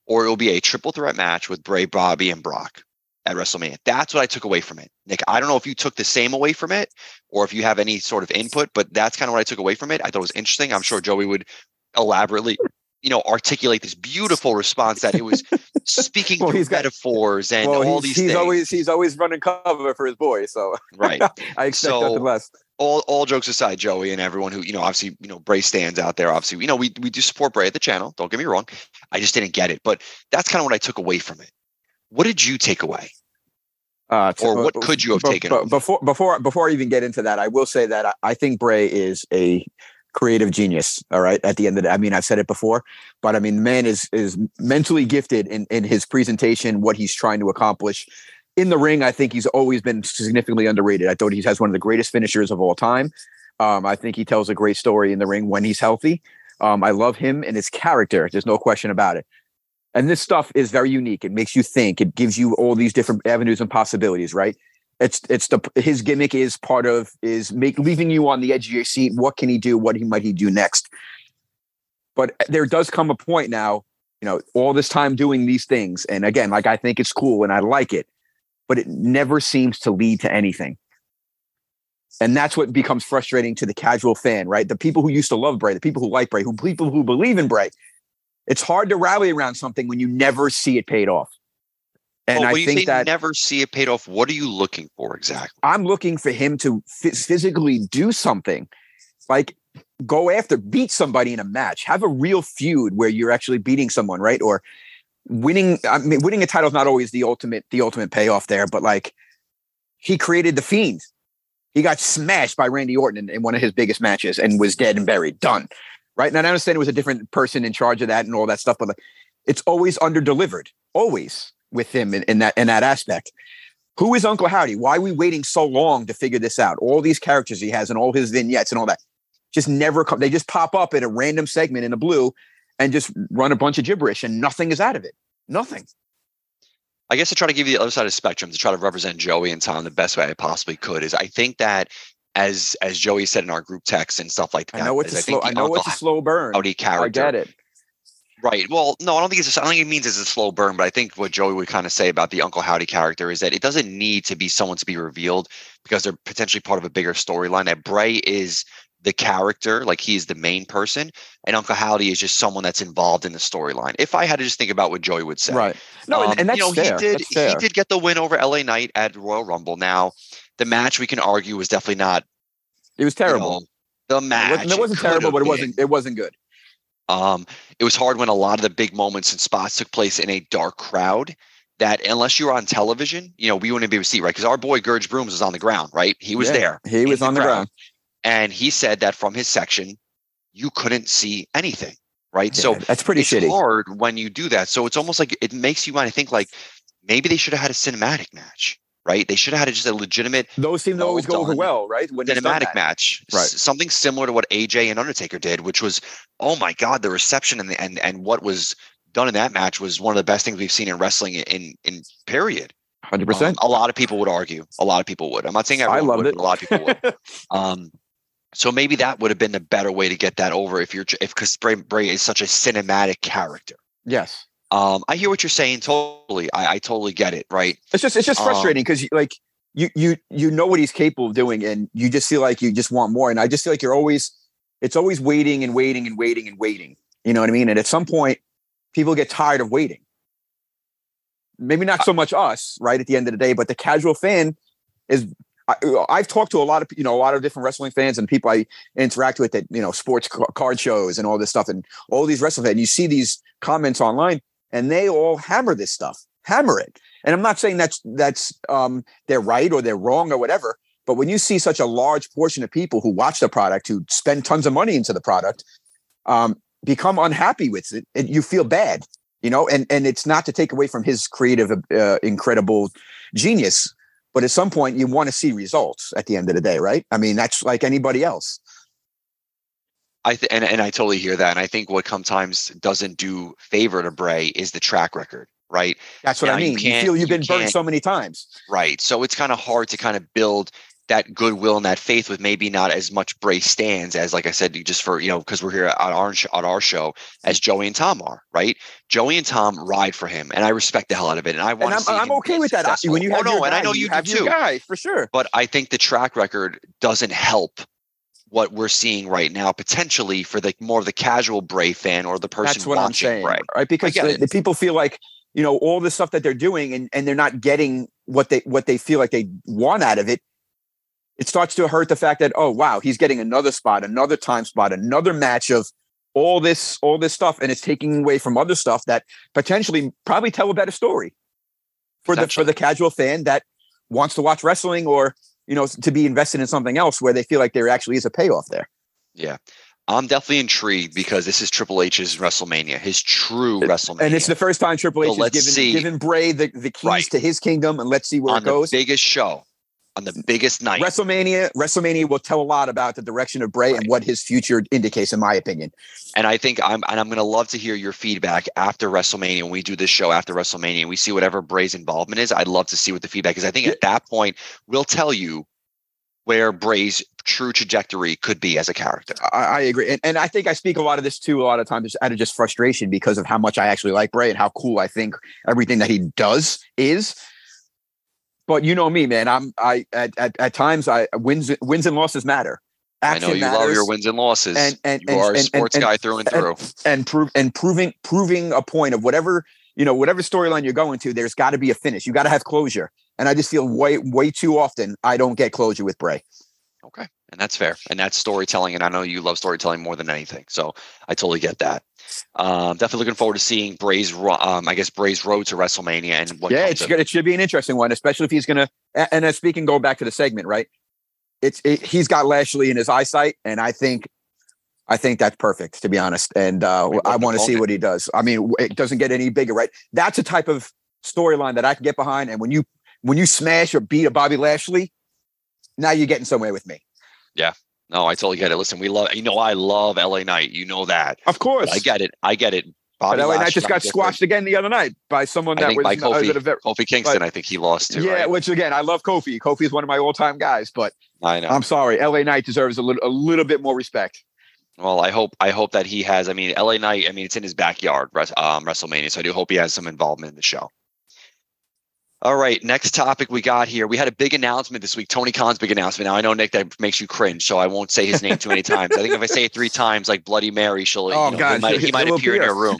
[SPEAKER 1] or it will be a triple threat match with Bray, Bobby, and Brock at WrestleMania. That's what I took away from it. Nick, I don't know if you took the same away from it or if you have any sort of input, but that's kind of what I took away from it. I thought it was interesting. I'm sure Joey would elaborately. You know, articulate this beautiful response that it was speaking
[SPEAKER 2] Well,
[SPEAKER 1] through
[SPEAKER 2] he's got-
[SPEAKER 1] metaphors and
[SPEAKER 2] well,
[SPEAKER 1] all
[SPEAKER 2] he's,
[SPEAKER 1] these
[SPEAKER 2] he's
[SPEAKER 1] things.
[SPEAKER 2] always he's always running cover for his boy. So
[SPEAKER 1] right.
[SPEAKER 2] I expect
[SPEAKER 1] So-
[SPEAKER 2] nothing less.
[SPEAKER 1] all all jokes aside, Joey and everyone who you know, obviously, you know, Bray stands out there. Obviously, you know, we we do support Bray at the channel. Don't get me wrong. I just didn't get it, but that's kind of what I took away from it. What did you take away?
[SPEAKER 2] Uh,
[SPEAKER 1] Or what
[SPEAKER 2] but-
[SPEAKER 1] could you have
[SPEAKER 2] but-
[SPEAKER 1] taken off?
[SPEAKER 2] before before before I even get into that? I will say that I, I think Bray is a creative genius. All right. At the end of the, I mean, I've said it before, but I mean, the man is is mentally gifted in in his presentation, what he's trying to accomplish. In the ring, I think he's always been significantly underrated. I thought he has one of the greatest finishers of all time. Um, I think he tells a great story in the ring when he's healthy. Um, I love him and his character. There's no question about it. And this stuff is very unique. It makes you think. It gives you all these different avenues and possibilities, right? It's it's the his gimmick is part of is make leaving you on the edge of your seat. What can he do? What he might he do next? But uh, there does come a point now, you know, all this time doing these things, and again, like I think it's cool and I like it, but it never seems to lead to anything. And that's what becomes frustrating to the casual fan, right? The people who used to love Bray, the people who like Bray, who people who believe in Bray. It's hard to rally around something when you never see it paid off.
[SPEAKER 1] And well, I think that never see it paid off. What are you looking for exactly?
[SPEAKER 2] I'm looking for him to physically do something, like go after, beat somebody in a match, have a real feud where you're actually beating someone, right? Or winning. I mean, winning a title is not always the ultimate, the ultimate payoff there, but like he created the Fiend. He got smashed by Randy Orton in, in one of his biggest matches and was dead and buried, done. Right now, I understand it was a different person in charge of that and all that stuff, but like, it's always under delivered, always with him in, in that in that aspect. Who is Uncle Howdy? Why are we waiting so long to figure this out? All these characters he has and all his vignettes and all that just never come. They just pop up in a random segment in the blue and just run a bunch of gibberish and nothing is out of it. Nothing.
[SPEAKER 1] I guess to try to give you the other side of the spectrum to try to represent Joey and Tom the best way I possibly could is I think that as as Joey said in our group text and stuff like that.
[SPEAKER 2] I know it's a slow. I, I know it's a slow burn.
[SPEAKER 1] Howdy character. I
[SPEAKER 2] get it.
[SPEAKER 1] Right. Well, no, I don't think it's. A, I don't think it means it's a slow burn, but I think what Joey would kind of say about the Uncle Howdy character is that it doesn't need to be someone to be revealed because they're potentially part of a bigger storyline. That Bray is the character, like he is the main person, and Uncle Howdy is just someone that's involved in the storyline. If I had to just think about what Joey would say,
[SPEAKER 2] right? No, um, and, and, that's
[SPEAKER 1] you know
[SPEAKER 2] fair.
[SPEAKER 1] he did he did get the win over LA Knight at Royal Rumble. Now, the match we can argue was definitely not.
[SPEAKER 2] It was terrible.
[SPEAKER 1] You know, the match.
[SPEAKER 2] It wasn't, it wasn't terrible, but it wasn't. It wasn't good.
[SPEAKER 1] Um, it was hard when a lot of the big moments and spots took place in a dark crowd. That unless you were on television, you know, we wouldn't be able to see, right? Because our boy Gurge Brooms was on the ground, right? He was
[SPEAKER 2] yeah,
[SPEAKER 1] there.
[SPEAKER 2] He was on the, the ground.
[SPEAKER 1] And he said that from his section, you couldn't see anything, right? Yeah, so
[SPEAKER 2] that's pretty
[SPEAKER 1] it's
[SPEAKER 2] shitty.
[SPEAKER 1] hard when you do that. So it's almost like it makes you want to think like maybe they should have had a cinematic match right? They should have had just a legitimate.
[SPEAKER 2] Those seem to always go over well, right?
[SPEAKER 1] When cinematic match,
[SPEAKER 2] right?
[SPEAKER 1] S- something similar to what AJ and Undertaker did, which was, oh my god, the reception and the, and and what was done in that match was one of the best things we've seen in wrestling in in period.
[SPEAKER 2] Hundred um, percent.
[SPEAKER 1] A lot of people would argue. A lot of people would. I'm not saying everyone I loved would, it. a lot of people would. um, so maybe that would have been the better way to get that over if you're if because Bray, Bray is such a cinematic character.
[SPEAKER 2] Yes.
[SPEAKER 1] Um, I hear what you're saying totally. I, I totally get it. Right.
[SPEAKER 2] It's just it's just frustrating because um, like you you you know what he's capable of doing, and you just feel like you just want more. And I just feel like you're always it's always waiting and waiting and waiting and waiting. You know what I mean? And at some point, people get tired of waiting. Maybe not so much us, right? At the end of the day, but the casual fan is I, have talked to a lot of you know a lot of different wrestling fans and people I interact with at you know sports card shows and all this stuff and all these wrestling fans. And you see these comments online, and they all hammer this stuff, hammer it. And I'm not saying that's that's um, they're right or they're wrong or whatever. But when you see such a large portion of people who watch the product, who spend tons of money into the product, um, become unhappy with it, and you feel bad, you know. And and it's not to take away from his creative, uh, incredible genius, but at some point you want to see results at the end of the day, right? I mean, that's like anybody else.
[SPEAKER 1] I th- and and I totally hear that, and I think what sometimes doesn't do favor to Bray is the track record, right?
[SPEAKER 2] That's what now, I mean. You, you feel you've you been burned so many times,
[SPEAKER 1] right? So it's kind of hard to kind of build that goodwill and that faith with maybe not as much Bray stands as, like I said, just for you know, because we're here on our on our show as Joey and Tom are, right? Joey and Tom ride for him, and I respect the hell out of it, and I want.
[SPEAKER 2] And I'm, I'm okay with
[SPEAKER 1] successful.
[SPEAKER 2] that. When you have
[SPEAKER 1] oh, no,
[SPEAKER 2] guy,
[SPEAKER 1] and I know you,
[SPEAKER 2] you
[SPEAKER 1] do too,
[SPEAKER 2] guy for sure.
[SPEAKER 1] But I think the track record doesn't help what we're seeing right now potentially for the more of the casual Bray fan or the person
[SPEAKER 2] That's what
[SPEAKER 1] watching
[SPEAKER 2] I'm saying,
[SPEAKER 1] Bray.
[SPEAKER 2] right? Because the, the, people feel like you know all the stuff that they're doing and, and they're not getting what they what they feel like they want out of it. It starts to hurt the fact that oh wow he's getting another spot, another time spot, another match of all this all this stuff, and it's taking away from other stuff that potentially probably tell a better story for the for the casual fan that wants to watch wrestling or you know, to be invested in something else where they feel like there actually is a payoff there.
[SPEAKER 1] Yeah. I'm definitely intrigued because this is Triple H's WrestleMania, his true WrestleMania.
[SPEAKER 2] And it's the first time Triple H
[SPEAKER 1] So
[SPEAKER 2] has given,
[SPEAKER 1] see.
[SPEAKER 2] given Bray the, the keys
[SPEAKER 1] Right.
[SPEAKER 2] to his kingdom, and let's see where
[SPEAKER 1] on
[SPEAKER 2] it goes.
[SPEAKER 1] the biggest show, on the biggest night.
[SPEAKER 2] WrestleMania, WrestleMania will tell a lot about the direction of Bray
[SPEAKER 1] Right.
[SPEAKER 2] and what his future indicates, in my opinion.
[SPEAKER 1] And I think I'm and I'm gonna love to hear your feedback after WrestleMania when we do this show after WrestleMania and we see whatever Bray's involvement is. I'd love to see what the feedback is. I think at that point we'll tell you where Bray's true trajectory could be as a character.
[SPEAKER 2] I, I agree, and, and I think I speak a lot of this too. A lot of times out of just frustration because of how much I actually like Bray and how cool I think everything that he does is. But you know me, man. I'm I at, at, at times I wins wins and losses matter.
[SPEAKER 1] I know you love your wins and losses.
[SPEAKER 2] and- and-
[SPEAKER 1] you are a sports
[SPEAKER 2] and-
[SPEAKER 1] guy through and through.
[SPEAKER 2] and prove and proving proving a point of whatever you know whatever storyline you're going to. There's got to be a finish. You got to have closure. And I just feel way way too often I don't get closure with Bray.
[SPEAKER 1] Okay. And that's fair. And that's storytelling. And I know you love storytelling more than anything. So I totally get that. Um, definitely looking forward to seeing Bray's, um, I guess, Bray's road to WrestleMania and what
[SPEAKER 2] yeah, it's good. It should be an interesting one, especially if he's gonna. And as speaking, going back to the segment, right? It's it, he's got Lashley in his eyesight, and I think, I think that's perfect to be honest. And uh,
[SPEAKER 1] mean,
[SPEAKER 2] I want to see what he does. I mean, it doesn't get any bigger, right? That's a type of storyline that I can get behind. And when you when you smash or beat a Bobby Lashley, now you're getting somewhere with me.
[SPEAKER 1] No, I totally get it. Listen, we love, you know, I love LA Knight. You know that.
[SPEAKER 2] Of course,
[SPEAKER 1] I get it. I get it.
[SPEAKER 2] But
[SPEAKER 1] Bobby
[SPEAKER 2] LA Knight just got
[SPEAKER 1] I'm different.
[SPEAKER 2] squashed again the other night by someone that was
[SPEAKER 1] by
[SPEAKER 2] uh,
[SPEAKER 1] Kofi,
[SPEAKER 2] that a ver-
[SPEAKER 1] Kofi Kingston, I think he lost to.
[SPEAKER 2] yeah,
[SPEAKER 1] right?
[SPEAKER 2] which again, I love Kofi. Kofi is one of my all-time guys, but
[SPEAKER 1] I know.
[SPEAKER 2] I'm sorry, LA Knight deserves a little a little bit more respect.
[SPEAKER 1] Well, I hope I hope that he has. I mean, LA Knight. I mean, it's in his backyard, um, WrestleMania. So I do hope he has some involvement in the show. All right, next topic we got here. We had a big announcement this week. Tony Khan's big announcement. Now I know Nick that makes you cringe, so I won't say his name too many times. I think if I say it three times, like Bloody Mary, she'll.
[SPEAKER 2] Oh,
[SPEAKER 1] you know,
[SPEAKER 2] God,
[SPEAKER 1] he might, he might appear in your room.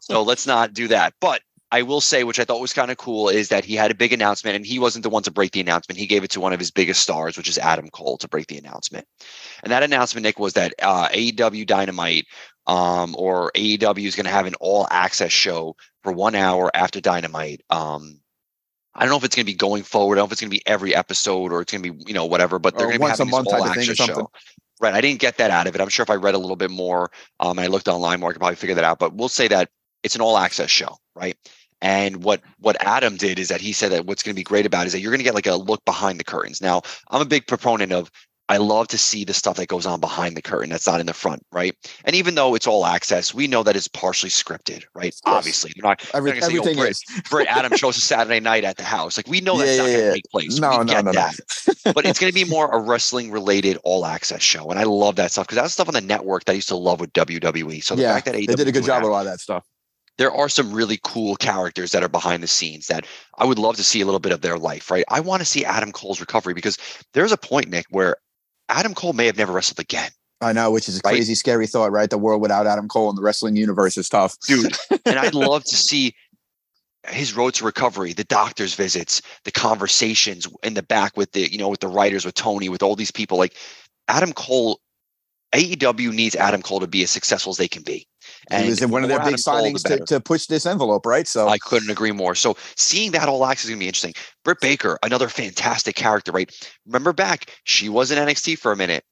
[SPEAKER 1] so let's not do that. But I will say, which I thought was kind of cool, is that he had a big announcement, and he wasn't the one to break the announcement. He gave it to one of his biggest stars, which is Adam Cole, to break the announcement. And that announcement, Nick, was that uh, AEW Dynamite um, or AEW is going to have an all access show for one hour after Dynamite. Um, I don't know if it's going to be going forward. I don't know if it's going to be every episode or it's going to be, you know, whatever, but they're going to be
[SPEAKER 2] a
[SPEAKER 1] having this
[SPEAKER 2] month type
[SPEAKER 1] all
[SPEAKER 2] or
[SPEAKER 1] access
[SPEAKER 2] something.
[SPEAKER 1] show. Right. I didn't get that out of it. I'm sure if I read a little bit more um, and I looked online more, I could probably figure that out. But we'll say that it's an all access show, right? And what what Adam did is that he said that what's going to be great about it is that you're going to get like a look behind the curtains. Now, I'm a big proponent of I love to see the stuff that goes on behind the curtain that's not in the front, right? And even though it's all access, we know that it's partially scripted, right? Obviously, they're not, they're not gonna say, "Oh,
[SPEAKER 2] everything is.
[SPEAKER 1] Britt Adam shows us Saturday night at the house. Like we know that's
[SPEAKER 2] Yeah,
[SPEAKER 1] not
[SPEAKER 2] yeah,
[SPEAKER 1] going to take place.
[SPEAKER 2] No,
[SPEAKER 1] we
[SPEAKER 2] no,
[SPEAKER 1] get
[SPEAKER 2] no, no.
[SPEAKER 1] but it's going to be more a wrestling related all access show. And I love that stuff because that's stuff on the network that I used to love with WWE. So the
[SPEAKER 2] yeah,
[SPEAKER 1] fact that
[SPEAKER 2] they did a good job with a lot of that stuff.
[SPEAKER 1] there are some really cool characters that are behind the scenes that I would love to see a little bit of their life, right? I want to see Adam Cole's recovery because there's a point, Nick, where Adam Cole may have never wrestled again.
[SPEAKER 2] I know, which is a
[SPEAKER 1] Right?
[SPEAKER 2] crazy, scary thought, right? The world without Adam Cole in the wrestling universe is tough.
[SPEAKER 1] dude. and I'd love to see his road to recovery, the doctor's visits, the conversations in the back with the, you know, with the writers, with Tony, with all these people. Like Adam Cole, AEW needs Adam Cole to be as successful as they can be.
[SPEAKER 2] He was one of their big
[SPEAKER 1] the
[SPEAKER 2] signings to, to push this envelope, right? So
[SPEAKER 1] I couldn't agree more. So seeing that all access is gonna be interesting. Britt Baker, another fantastic character, right? Remember back, she was in NXT for a minute.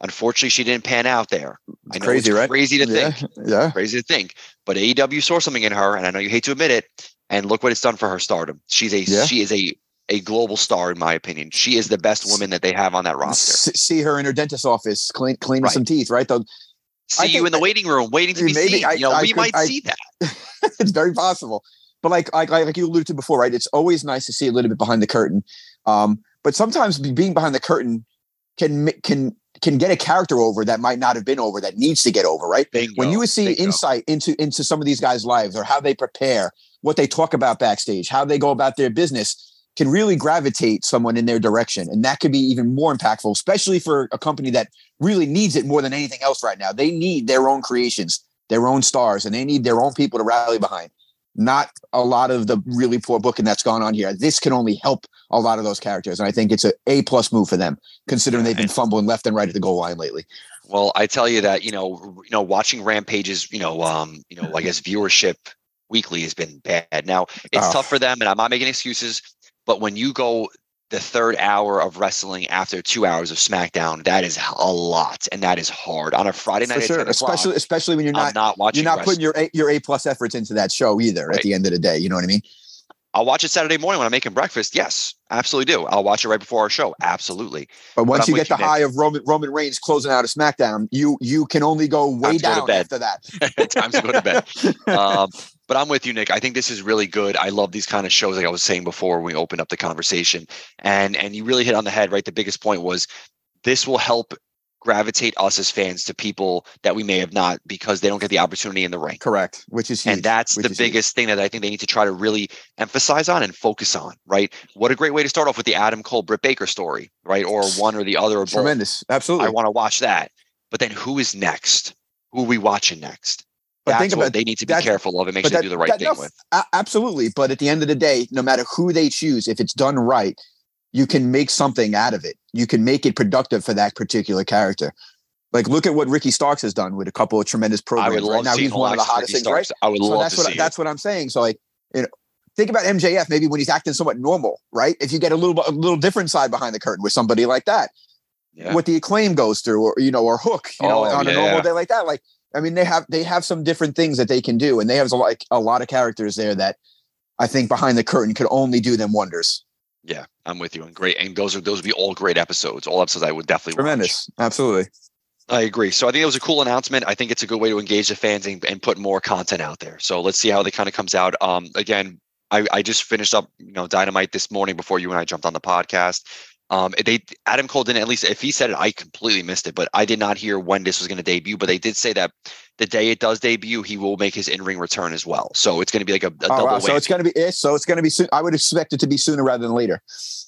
[SPEAKER 1] Unfortunately, she didn't pan out there. I know
[SPEAKER 2] crazy,
[SPEAKER 1] it's
[SPEAKER 2] right?
[SPEAKER 1] crazy to
[SPEAKER 2] yeah,
[SPEAKER 1] think.
[SPEAKER 2] yeah.
[SPEAKER 1] crazy to think. But AEW saw something in her, and I know you hate to admit it. And look what it's done for her stardom. She's a
[SPEAKER 2] Yeah.
[SPEAKER 1] she is a a global star in my opinion. She is the best woman that they have on that roster.
[SPEAKER 2] See her in her dentist's office clean, cleaning
[SPEAKER 1] Right.
[SPEAKER 2] some teeth, right? Though
[SPEAKER 1] See
[SPEAKER 2] I
[SPEAKER 1] you in the waiting room, waiting to be
[SPEAKER 2] Maybe
[SPEAKER 1] seen.
[SPEAKER 2] I-
[SPEAKER 1] you know,
[SPEAKER 2] I
[SPEAKER 1] we
[SPEAKER 2] could-
[SPEAKER 1] might
[SPEAKER 2] I-
[SPEAKER 1] see that.
[SPEAKER 2] it's very possible. But like, like, like you alluded to before, right? It's always nice to see a little bit behind the curtain. Um, but sometimes being behind the curtain can can can get a character over that might not have been over that needs to get over, right? when
[SPEAKER 1] Bingo,
[SPEAKER 2] you see
[SPEAKER 1] bingo.
[SPEAKER 2] insight into into some of these guys' lives or how they prepare, what they talk about backstage, how they go about their business, can really gravitate someone in their direction, and that could be even more impactful, especially for a company that really needs it more than anything else right now. They need their own creations, their own stars, and they need their own people to rally behind. Not a lot of the really poor booking that's gone on here. This can only help a lot of those characters, and I think it's a A plus move for them, considering they've been fumbling left and right at the goal line lately.
[SPEAKER 1] Well, I tell you that you know, you know, watching Rampage's, you know, um, you know, I guess viewership weekly has been bad. Now it's
[SPEAKER 2] Oh.
[SPEAKER 1] tough for them, and I'm not making excuses. But when you go the third hour of wrestling after two hours of SmackDown, that is a lot, and that is hard on a Friday night.
[SPEAKER 2] For sure, especially especially when you're not,
[SPEAKER 1] not watching.
[SPEAKER 2] You're not wrestling. putting your a, your A plus efforts into that show either. Right. At the end of the day, you know what I mean.
[SPEAKER 1] I'll watch it Saturday morning when I'm making breakfast. Yes, absolutely do. I'll watch it right before our show. Absolutely.
[SPEAKER 2] But once but you get the you, high of Roman Roman Reigns closing out of SmackDown, you you can only go way down go after that.
[SPEAKER 1] Time to go to bed. Um, but I'm with you, Nick. I think this is really good. I love these kind of shows, like I was saying before when we opened up the conversation. And and you really hit on the head, right? The biggest point was this will help gravitate us as fans to people that we may have not because they don't get the opportunity in the ring.
[SPEAKER 2] Correct. Which is huge.
[SPEAKER 1] And that's
[SPEAKER 2] the
[SPEAKER 1] biggest huge. thing that I think they need to try to really emphasize on and focus on, right? What a great way to start off with the Adam Cole Britt Baker story, right? Or one or the other or
[SPEAKER 2] Tremendous.
[SPEAKER 1] Both.
[SPEAKER 2] Absolutely.
[SPEAKER 1] I want to watch that. But then who is next? Who are we watching next? But that's think about, what they need to be careful of and make sure that, they do the right thing with.
[SPEAKER 2] Absolutely. But at the end of the day, no matter who they choose, if it's done right, you can make something out of it. You can make it productive for that particular character. Like look at what Ricky Starks has done with a couple of tremendous programs. right now he's one of the hottest things, right?
[SPEAKER 1] I would
[SPEAKER 2] so
[SPEAKER 1] love
[SPEAKER 2] that's
[SPEAKER 1] to
[SPEAKER 2] what
[SPEAKER 1] see
[SPEAKER 2] that's what I'm saying. So like, you know, think about MJF maybe when he's acting somewhat normal, right? If you get a little a little different side behind the curtain with somebody like that, yeah. what the acclaim goes through, or you know, or Hook, you oh, know, oh, on yeah, a normal day like that, like I mean, they have they have some different things that they can do, and they have like a lot of characters there that I think behind the curtain could only do them wonders.
[SPEAKER 1] Yeah, I'm with you. And great, and those are those would be all great episodes. All episodes I would definitely
[SPEAKER 2] tremendous.
[SPEAKER 1] Watch.
[SPEAKER 2] Absolutely.
[SPEAKER 1] I agree. So I think it was a cool announcement. I think it's a good way to engage the fans and, and put more content out there. So let's see how they kind of comes out. Um, again, I, I just finished up, you know, Dynamite this morning before you and I jumped on the podcast. Um, they Adam Cole didn't at least if he said it, I completely missed it, but I did not hear when this was going to debut. But they did say that the day it does debut, he will make his in-ring return as well. So it's going to be like a, a oh, double. Wow.
[SPEAKER 2] So it's going to be. So it's going to be soon. I would expect it to be sooner rather than later.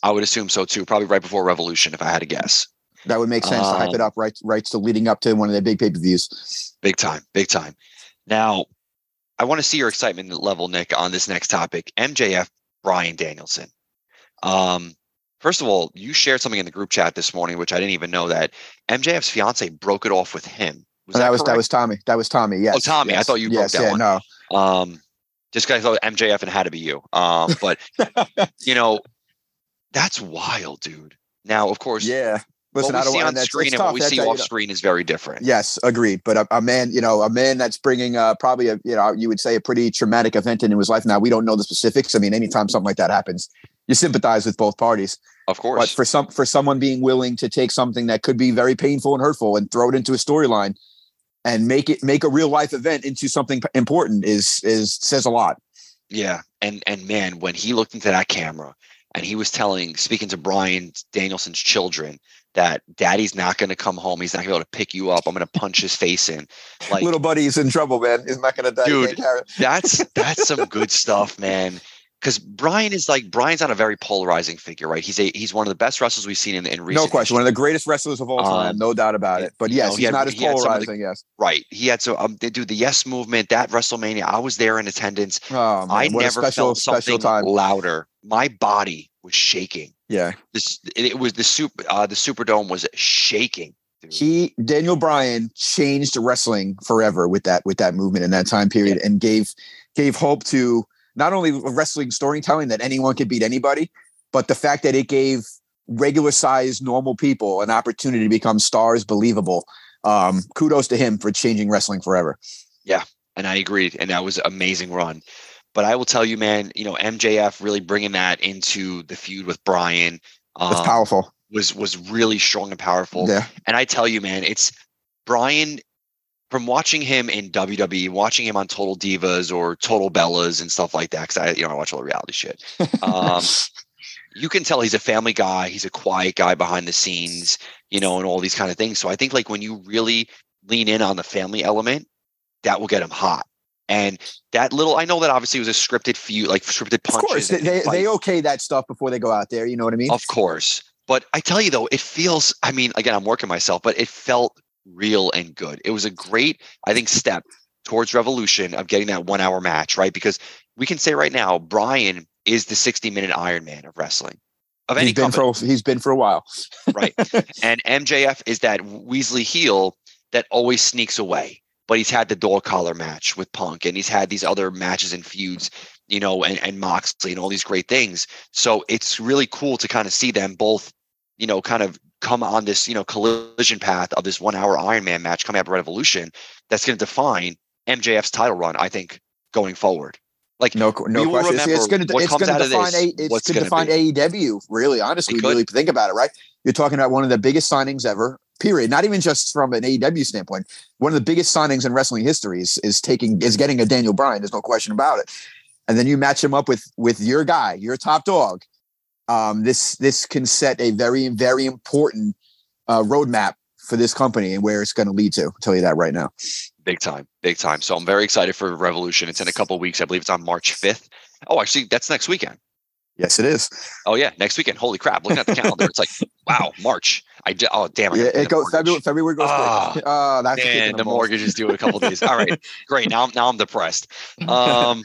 [SPEAKER 1] I would assume so too. Probably right before Revolution, if I had to guess.
[SPEAKER 2] That would make sense um, to hype it up right, right to leading up to one of their big pay per views.
[SPEAKER 1] Big time, big time. Now, I want to see your excitement level, Nick, on this next topic. MJF, Bryan Danielson. Um, First of all, you shared something in the group chat this morning, which I didn't even know that MJF's fiance broke it off with him.
[SPEAKER 2] Was that, that, was that was Tommy. That was Tommy. Yes.
[SPEAKER 1] Oh, Tommy.
[SPEAKER 2] Yes,
[SPEAKER 1] I thought you broke
[SPEAKER 2] yes,
[SPEAKER 1] that
[SPEAKER 2] yeah,
[SPEAKER 1] one.
[SPEAKER 2] No.
[SPEAKER 1] Um, just because I thought MJF and had to be you. Um, but you know, that's wild, dude. Now, of course,
[SPEAKER 2] yeah.
[SPEAKER 1] Listen, what we I don't see on screen and what we see off screen is very different.
[SPEAKER 2] Yes, agreed. But a, a, man, you know, a man that's bringing uh, probably a, you know, you would say a pretty traumatic event into his life. Now we don't know the specifics. I mean, anytime something like that happens, you sympathize with both parties.
[SPEAKER 1] Of course.
[SPEAKER 2] But for some for someone being willing to take something that could be very painful and hurtful and throw it into a storyline and make it make a real life event into something important is is says a lot.
[SPEAKER 1] Yeah. And and man, when he looked into that camera and he was telling speaking to Bryan Danielson's children that daddy's not going to come home. He's not going to be able to pick you up. I'm going to punch his face in.
[SPEAKER 2] Like little buddy's in trouble, man. He's not going to die.
[SPEAKER 1] Dude, that's that's some good stuff, man because Brian is like Brian's not a very polarizing figure, right? He's a he's one of the best wrestlers we've seen in, in recent.
[SPEAKER 2] No question, history. one of the greatest wrestlers of all time, um, no doubt about it. But yes, know, he he's had, not as polarizing. The, yes,
[SPEAKER 1] right. He had so um, they do the Yes movement that WrestleMania. I was there in attendance.
[SPEAKER 2] Oh, man,
[SPEAKER 1] I never special, felt something louder. My body was shaking.
[SPEAKER 2] Yeah,
[SPEAKER 1] this it, it was the super uh, the Superdome was shaking.
[SPEAKER 2] Dude. He Daniel Bryan changed wrestling forever with that with that movement in that time period yeah. and gave gave hope to not only wrestling storytelling that anyone could beat anybody, but the fact that it gave regular sized normal people an opportunity to become stars believable. Um, kudos to him for changing wrestling forever.
[SPEAKER 1] Yeah, and I agreed, and that was an amazing run. But I will tell you, man, you know MJF really bringing that into the feud with Brian
[SPEAKER 2] Um, That's powerful.
[SPEAKER 1] Was was really strong and powerful.
[SPEAKER 2] Yeah.
[SPEAKER 1] And I tell you, man, it's Bryan from watching him in WWE, watching him on Total Divas or Total Bellas and stuff like that, because I, you know, I watch all the reality shit. Um, you can tell he's a family guy. He's a quiet guy behind the scenes, you know, and all these kind of things. So I think like when you really lean in on the family element, that will get him hot. And that little, I know that obviously was a scripted few, like scripted punches.
[SPEAKER 2] Of course, they, they okay that stuff before they go out there. You know what I mean?
[SPEAKER 1] Of course. But I tell you though, it feels, I mean, again, I'm working myself, but it felt real and good. It was a great, I think, step towards revolution of getting that one hour match, right? Because we can say right now, Brian is the 60 minute Iron Man of wrestling. Of any
[SPEAKER 2] he's been for he's been for a while.
[SPEAKER 1] right. And MJF is that Weasley heel that always sneaks away. But he's had the dog collar match with Punk and he's had these other matches and feuds you know, and, and Moxley and all these great things. So it's really cool to kind of see them both, you know, kind of come on this, you know, collision path of this one hour Iron Man match coming up Revolution that's going to define MJF's title run, I think, going forward. Like
[SPEAKER 2] no, no question. It's, it's going to it's going to define a it's going to define AEW. Really, honestly, really think about it. Right, you're talking about one of the biggest signings ever. Period. Not even just from an AEW standpoint. One of the biggest signings in wrestling history is, is taking is getting a Daniel Bryan. There's no question about it. And then you match him up with with your guy, your top dog. Um, this this can set a very very important uh, roadmap for this company and where it's going to lead to. I'll tell you that right now.
[SPEAKER 1] Big time, big time. So I'm very excited for Revolution. It's in a couple weeks. I believe it's on March 5th. Oh, actually, that's next weekend.
[SPEAKER 2] Yes, it is.
[SPEAKER 1] Oh yeah, next weekend. Holy crap! Looking at the calendar, it's like wow, March. I did, oh damn. I
[SPEAKER 2] yeah, it goes February. February goes. Oh,
[SPEAKER 1] oh that's man, the mortgage is due in a couple days. All right, great. Now, now I'm depressed. Um,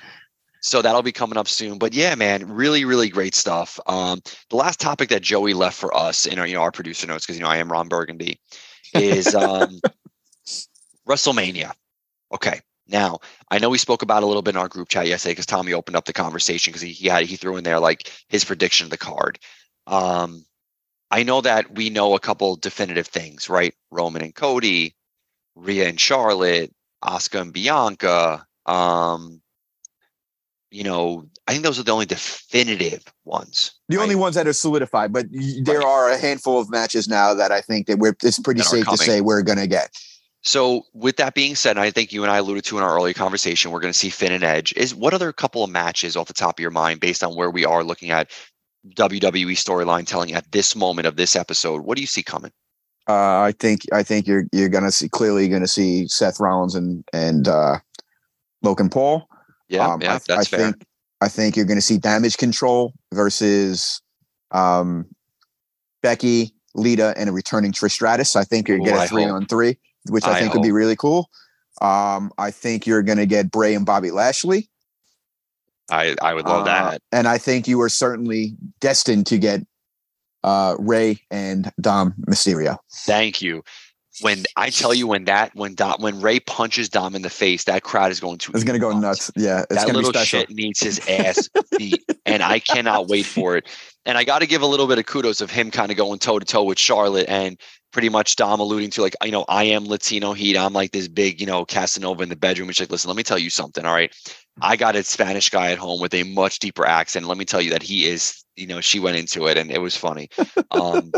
[SPEAKER 1] so that'll be coming up soon. But yeah, man, really, really great stuff. Um, the last topic that Joey left for us in our, you know, our producer notes, because you know I am Ron Burgundy, is um, WrestleMania. Okay. Now, I know we spoke about a little bit in our group chat yesterday because Tommy opened up the conversation because he, he had he threw in there like his prediction of the card. Um, I know that we know a couple definitive things, right? Roman and Cody, Rhea and Charlotte, Asuka and Bianca. Um, you know, I think those are the only definitive ones.
[SPEAKER 2] The right? only ones that are solidified, but there right. are a handful of matches now that I think that we're it's pretty safe to say we're going to get.
[SPEAKER 1] So, with that being said, I think you and I alluded to in our earlier conversation, we're going to see Finn and Edge. Is what other couple of matches off the top of your mind, based on where we are looking at WWE storyline telling at this moment of this episode? What do you see coming?
[SPEAKER 2] Uh, I think I think you're you're going to see clearly going to see Seth Rollins and and uh, Logan Paul.
[SPEAKER 1] Yeah, um, yeah, I, that's
[SPEAKER 2] I fair. think I think you're going to see Damage Control versus um, Becky, Lita, and a returning Trish Stratus. I think you're going to get a three hope. on three which I, I think hope. would be really cool. Um, I think you're going to get Bray and Bobby Lashley.
[SPEAKER 1] I I would love uh, that,
[SPEAKER 2] and I think you are certainly destined to get uh, Rey and Dom Mysterio.
[SPEAKER 1] Thank you. When I tell you when that when Dom when Rey punches Dom in the face, that crowd is going to
[SPEAKER 2] it's going to go nuts. Yeah,
[SPEAKER 1] it's that little shit needs his ass beat, and I cannot wait for it. And I got to give a little bit of kudos of him kind of going toe to toe with Charlotte and pretty much Dom alluding to like, you know, I am Latino heat. I'm like this big, you know, Casanova in the bedroom. Which like, listen, let me tell you something. All right. I got a Spanish guy at home with a much deeper accent. Let me tell you that he is, you know, she went into it and it was funny. Um,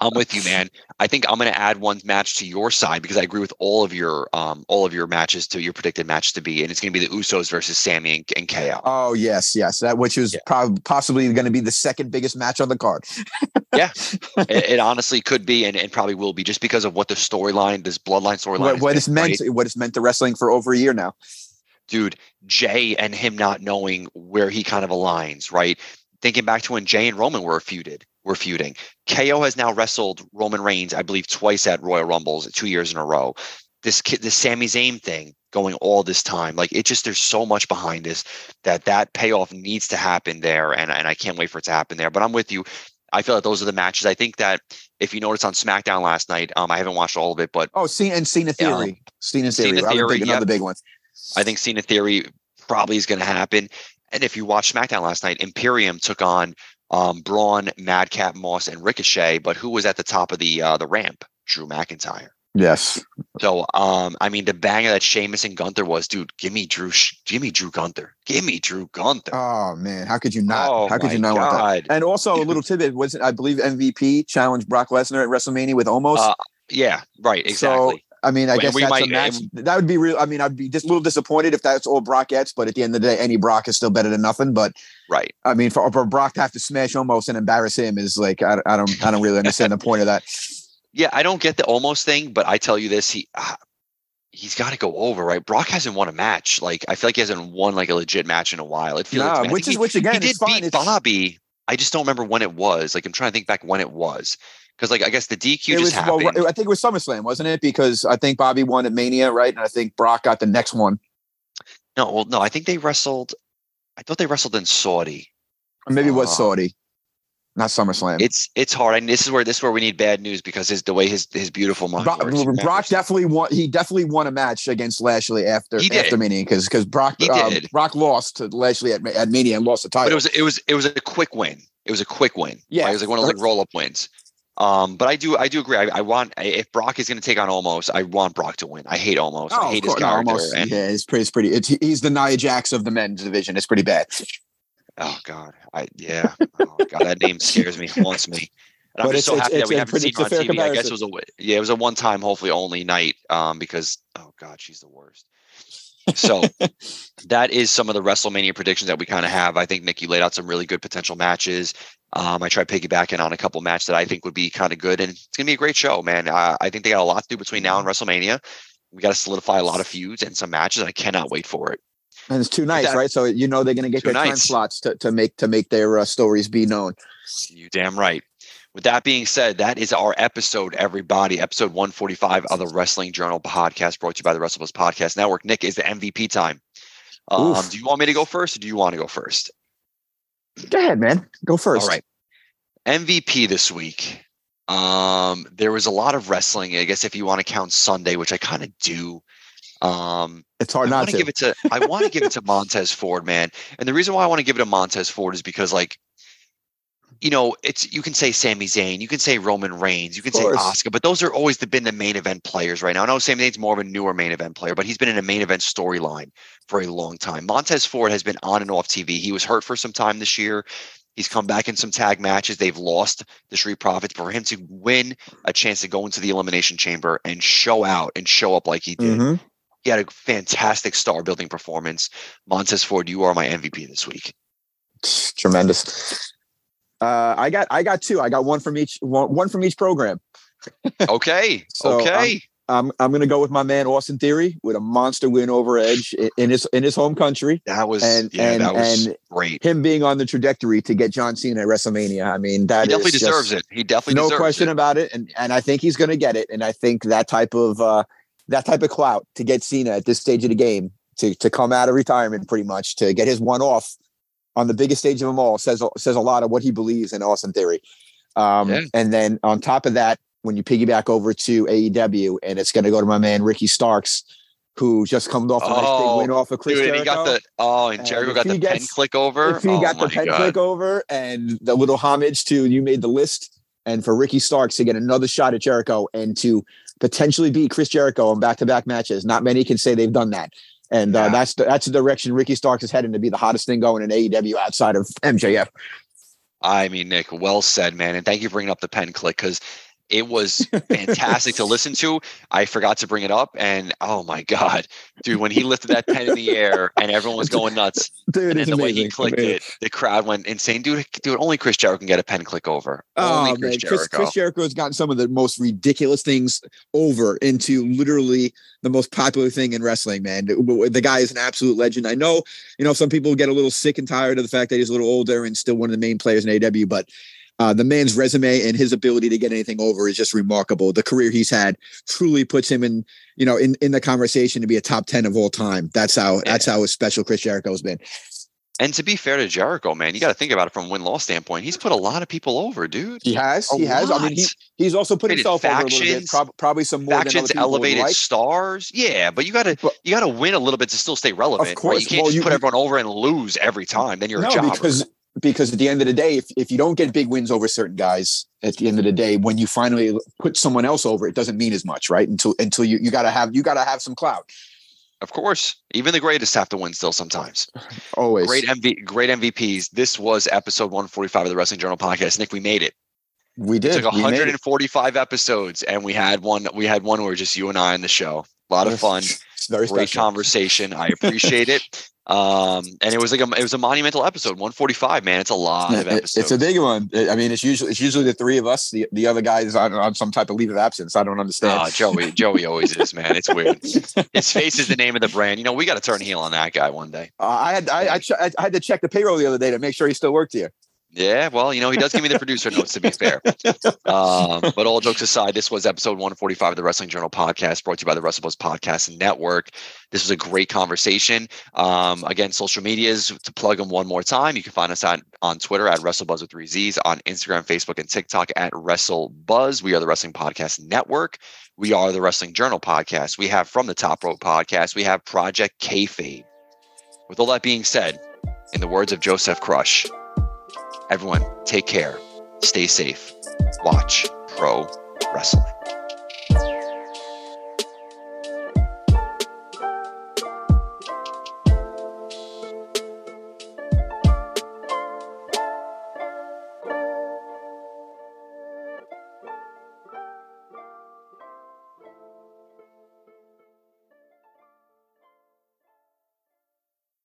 [SPEAKER 1] I'm with you, man. I think I'm going to add one match to your side because I agree with all of your, um, all of your matches to your predicted match to be, and it's going to be the Usos versus Sami and, and KO.
[SPEAKER 2] Oh yes, yes, that which is yeah. probably possibly going to be the second biggest match on the card.
[SPEAKER 1] yeah, it, it, honestly could be, and, and probably will be, just because of what the storyline, this bloodline storyline,
[SPEAKER 2] what, what it's meant, right? what it's meant to wrestling for over a year now
[SPEAKER 1] dude, Jay and him not knowing where he kind of aligns, right? Thinking back to when Jay and Roman were feuded, were feuding. KO has now wrestled Roman Reigns, I believe, twice at Royal Rumbles, two years in a row. This kid, this Sami Zayn thing going all this time, like it just there's so much behind this that that payoff needs to happen there, and and I can't wait for it to happen there. But I'm with you. I feel like those are the matches. I think that if you notice on SmackDown last night, um, I haven't watched all of it, but
[SPEAKER 2] oh, Cena and Cena Theory, um, Cena Theory, Cena Theory, another yep. big one.
[SPEAKER 1] I think Cena Theory probably is going to happen. And if you watched SmackDown last night, Imperium took on um, Braun, Madcap Moss, and Ricochet. But who was at the top of the uh, the ramp? Drew McIntyre.
[SPEAKER 2] Yes.
[SPEAKER 1] So, um, I mean, the banger that Sheamus and Gunther was, dude. Give me Drew. Give me Drew Gunther. Give me Drew Gunther.
[SPEAKER 2] Oh man, how could you not? Oh, how could you not God. want that? And also a little tidbit was I believe MVP challenged Brock Lesnar at WrestleMania with Omos. Uh,
[SPEAKER 1] yeah, right, exactly.
[SPEAKER 2] So I mean, I guess that's might, a match. that would be real. I mean, I'd be just a little disappointed if that's all Brock gets, but at the end of the day, any Brock is still better than nothing. But
[SPEAKER 1] right.
[SPEAKER 2] I mean, for, for Brock to have to smash Omos and embarrass him is like I, I don't I don't really understand the point of that.
[SPEAKER 1] Yeah, I don't get the Omos thing, but I tell you this, he uh, he's got to go over, right? Brock hasn't won a match. Like I feel like he hasn't won like a legit match in a while. It feels
[SPEAKER 2] nah, which is he, which again he
[SPEAKER 1] did beat Bobby. I just don't remember when it was. Like I'm trying to think back when it was because like I guess the DQ it just
[SPEAKER 2] was,
[SPEAKER 1] happened.
[SPEAKER 2] Well, I think it was SummerSlam, wasn't it? Because I think Bobby won at Mania, right? And I think Brock got the next one.
[SPEAKER 1] No, well, no, I think they wrestled. I thought they wrestled in Saudi.
[SPEAKER 2] Or maybe it was uh, Saudi. not SummerSlam.
[SPEAKER 1] It's it's hard, I and this is where this is where we need bad news because his the way his his beautiful mind
[SPEAKER 2] Brock,
[SPEAKER 1] works.
[SPEAKER 2] Brock definitely won. He definitely won a match against Lashley after after Mania because because Brock uh. Brock lost to Lashley at, at Mania and lost the title.
[SPEAKER 1] but it was it was it was a quick win. It was a quick win.
[SPEAKER 2] Yeah.
[SPEAKER 1] Like, it was like one of those like roll up wins. Um, but I do I do agree. I, I want if Brock is going to take on Omos, I want Brock to win. I hate Omos. I
[SPEAKER 2] Oh,
[SPEAKER 1] hate
[SPEAKER 2] of
[SPEAKER 1] his character.
[SPEAKER 2] Omos.
[SPEAKER 1] and,
[SPEAKER 2] yeah, it's pretty. It's pretty. It's, he's the Nia Jax of the men's division. It's pretty bad.
[SPEAKER 1] Oh God, I yeah. Oh God, that name scares me, haunts me. And I'm
[SPEAKER 2] But
[SPEAKER 1] just
[SPEAKER 2] it's-
[SPEAKER 1] so happy that we haven't
[SPEAKER 2] pretty-
[SPEAKER 1] seen her on TV. I guess it was a yeah, it was a one time, hopefully only night. Um, because oh God, she's the worst. So that is some of the WrestleMania predictions that we kind of have. I think Nikki laid out some really good potential matches. Um, I tried piggybacking on a couple matches that I think would be kind of good, and it's gonna be a great show, man. Uh, I think they got a lot to do between now and WrestleMania. We got to solidify a lot of feuds and some matches. I cannot wait for it.
[SPEAKER 2] And it's two nights,
[SPEAKER 1] that-
[SPEAKER 2] right? So you know they're going to get
[SPEAKER 1] Two
[SPEAKER 2] their time slots to, to make to make their uh, stories be known.
[SPEAKER 1] You damn right. With that being said, that is our episode, everybody. Episode 145 of the Wrestling Journal podcast brought to you by the WrestleBuzz Podcast Network. Nick, is the MVP time. Um, do you want me to go first or do you want to go first?
[SPEAKER 2] Go ahead, man. Go first.
[SPEAKER 1] All right. MVP this week. Um, there was a lot of wrestling. I guess if you want to count Sunday, which I kind of do. Um,
[SPEAKER 2] It's hard
[SPEAKER 1] I
[SPEAKER 2] not
[SPEAKER 1] to. give it to I want to give it to Montez Ford, man. And the reason why I want to give it to Montez Ford is because like you know, it's you can say Sami Zayn, you can say Roman Reigns, you can say. Asuka, but those are always the, been the main event players right now. I know Sami Zayn's more of a newer main event player, but he's been in a main event storyline for a long time. Montez Ford has been on and off TV. He was hurt for some time this year. He's come back in some tag matches. They've lost the Street Profits. For him to win a chance to go into the Elimination Chamber and show out and show up like he did,
[SPEAKER 2] Mhm.
[SPEAKER 1] he had a fantastic star building performance. Montez Ford, you are my MVP this week.
[SPEAKER 2] Tremendous. Uh, I got I got two. I got one from each one, one from each program.
[SPEAKER 1] Okay.
[SPEAKER 2] So,
[SPEAKER 1] okay.
[SPEAKER 2] I'm I'm gonna go with my man Austin Theory with a monster win over Edge in, in his in his home country.
[SPEAKER 1] that was
[SPEAKER 2] and-
[SPEAKER 1] yeah,
[SPEAKER 2] and-
[SPEAKER 1] that was
[SPEAKER 2] and
[SPEAKER 1] great.
[SPEAKER 2] Him being on the trajectory to get John Cena at WrestleMania. I mean, that
[SPEAKER 1] He definitely deserves it. He definitely
[SPEAKER 2] no question
[SPEAKER 1] it.
[SPEAKER 2] about it. And and I think he's gonna get it. And I think that type of uh that type of clout to get Cena at this stage of the game to to come out of retirement pretty much to get his one off on the biggest stage of them all says says a lot of what he believes in Austin Theory. Um,
[SPEAKER 1] Yeah.
[SPEAKER 2] And then on top of that, when you piggyback over to AEW, and it's going to go to my man Ricky Starks, who just comes off a nice
[SPEAKER 1] Oh,
[SPEAKER 2] big win off of Chris
[SPEAKER 1] Dude, and he got
[SPEAKER 2] Jericho.
[SPEAKER 1] the oh, and
[SPEAKER 2] And
[SPEAKER 1] Jericho
[SPEAKER 2] if
[SPEAKER 1] got
[SPEAKER 2] he
[SPEAKER 1] the pen click over.
[SPEAKER 2] If he
[SPEAKER 1] oh
[SPEAKER 2] got the pen
[SPEAKER 1] God.
[SPEAKER 2] click over and the little homage to you made the list, and for Ricky Starks to get another shot at Jericho and to potentially beat Chris Jericho in back to back matches. Not many can say they've done that. And uh, that's the, that's the direction Ricky Starks is heading to be the hottest thing going in AEW outside of MJF.
[SPEAKER 1] I mean, Nick, well said, man. And thank you for bringing up the pen click because it was fantastic to listen to. I forgot to bring it up. And oh my God, dude, when he lifted that pen in the air and everyone was going nuts,
[SPEAKER 2] Dude,
[SPEAKER 1] and then the way he clicked
[SPEAKER 2] Amazing.
[SPEAKER 1] it, the crowd went insane. Dude, dude, only Chris Jericho can get a pen click over. Oh, only
[SPEAKER 2] Oh
[SPEAKER 1] Chris
[SPEAKER 2] man,
[SPEAKER 1] Jericho.
[SPEAKER 2] Chris, Chris Jericho has gotten some of the most ridiculous things over into literally the most popular thing in wrestling. Man, the guy is an absolute legend. I know, you know, some people get a little sick and tired of the fact that he's a little older and still one of the main players in AW, but uh, the man's resume and his ability to get anything over is just remarkable. The career he's had truly puts him in, you know, in, in the conversation to be a top ten of all time. That's how that's how special Chris Jericho's been.
[SPEAKER 1] And to be fair to Jericho, man, you got to think about it from win loss standpoint. He's put a lot of people over, dude.
[SPEAKER 2] He has,
[SPEAKER 1] A
[SPEAKER 2] he has. I mean, he he's also put himself over a little bit.
[SPEAKER 1] factions,
[SPEAKER 2] probably some more
[SPEAKER 1] Factions elevated
[SPEAKER 2] like.
[SPEAKER 1] stars, yeah, but you got to you got to win a little bit to still stay relevant. right?
[SPEAKER 2] course.
[SPEAKER 1] You can't
[SPEAKER 2] Well,
[SPEAKER 1] just
[SPEAKER 2] you-
[SPEAKER 1] put everyone over and lose every time. Then you're a
[SPEAKER 2] no,
[SPEAKER 1] jobber.
[SPEAKER 2] because because at the end of the day, if, if you don't get big wins over certain guys, at the end of the day, when you finally put someone else over, it doesn't mean as much, right? Until until you you gotta have you gotta have some clout.
[SPEAKER 1] of course, even the greatest have to win still sometimes.
[SPEAKER 2] Always.
[SPEAKER 1] Great MV, great MVPs. This was episode 145 of the Wrestling Journal podcast. Nick, we made it.
[SPEAKER 2] we did.
[SPEAKER 1] It took
[SPEAKER 2] We made it.
[SPEAKER 1] 145 episodes, and we had one. We had one where just you and I on the show. A lot of fun.
[SPEAKER 2] Very
[SPEAKER 1] great
[SPEAKER 2] special.
[SPEAKER 1] conversation. I appreciate it. Um, and it was like a, it was a monumental episode. 145, man. It's a lot of episodes.
[SPEAKER 2] it's a big one. I mean, it's usually it's usually the three of us. The the other guys on, on some type of leave of absence. I don't understand.
[SPEAKER 1] Ah, Joey, Joey always is, man. It's weird. His face is the name of the brand. You know, we got to turn heel on that guy one day.
[SPEAKER 2] Uh, I had I, I, ch- I had to check the payroll the other day to make sure he still worked here.
[SPEAKER 1] Yeah, well, you know, he does give me the producer notes to be fair. Um, but all jokes aside, this was episode 145 of the Wrestling Journal podcast brought to you by the WrestleBuzz Podcast Network. This was a great conversation. Um, again, social medias to plug them one more time. You can find us on, on Twitter at WrestleBuzz with three Z's, on Instagram, Facebook, and TikTok at WrestleBuzz. We are the Wrestling Podcast Network. We are the Wrestling Journal podcast. We have From the Top Rope podcast. We have Project Kayfabe. With all that being said, in the words of Joseph Crush, everyone take care, stay safe, watch pro wrestling.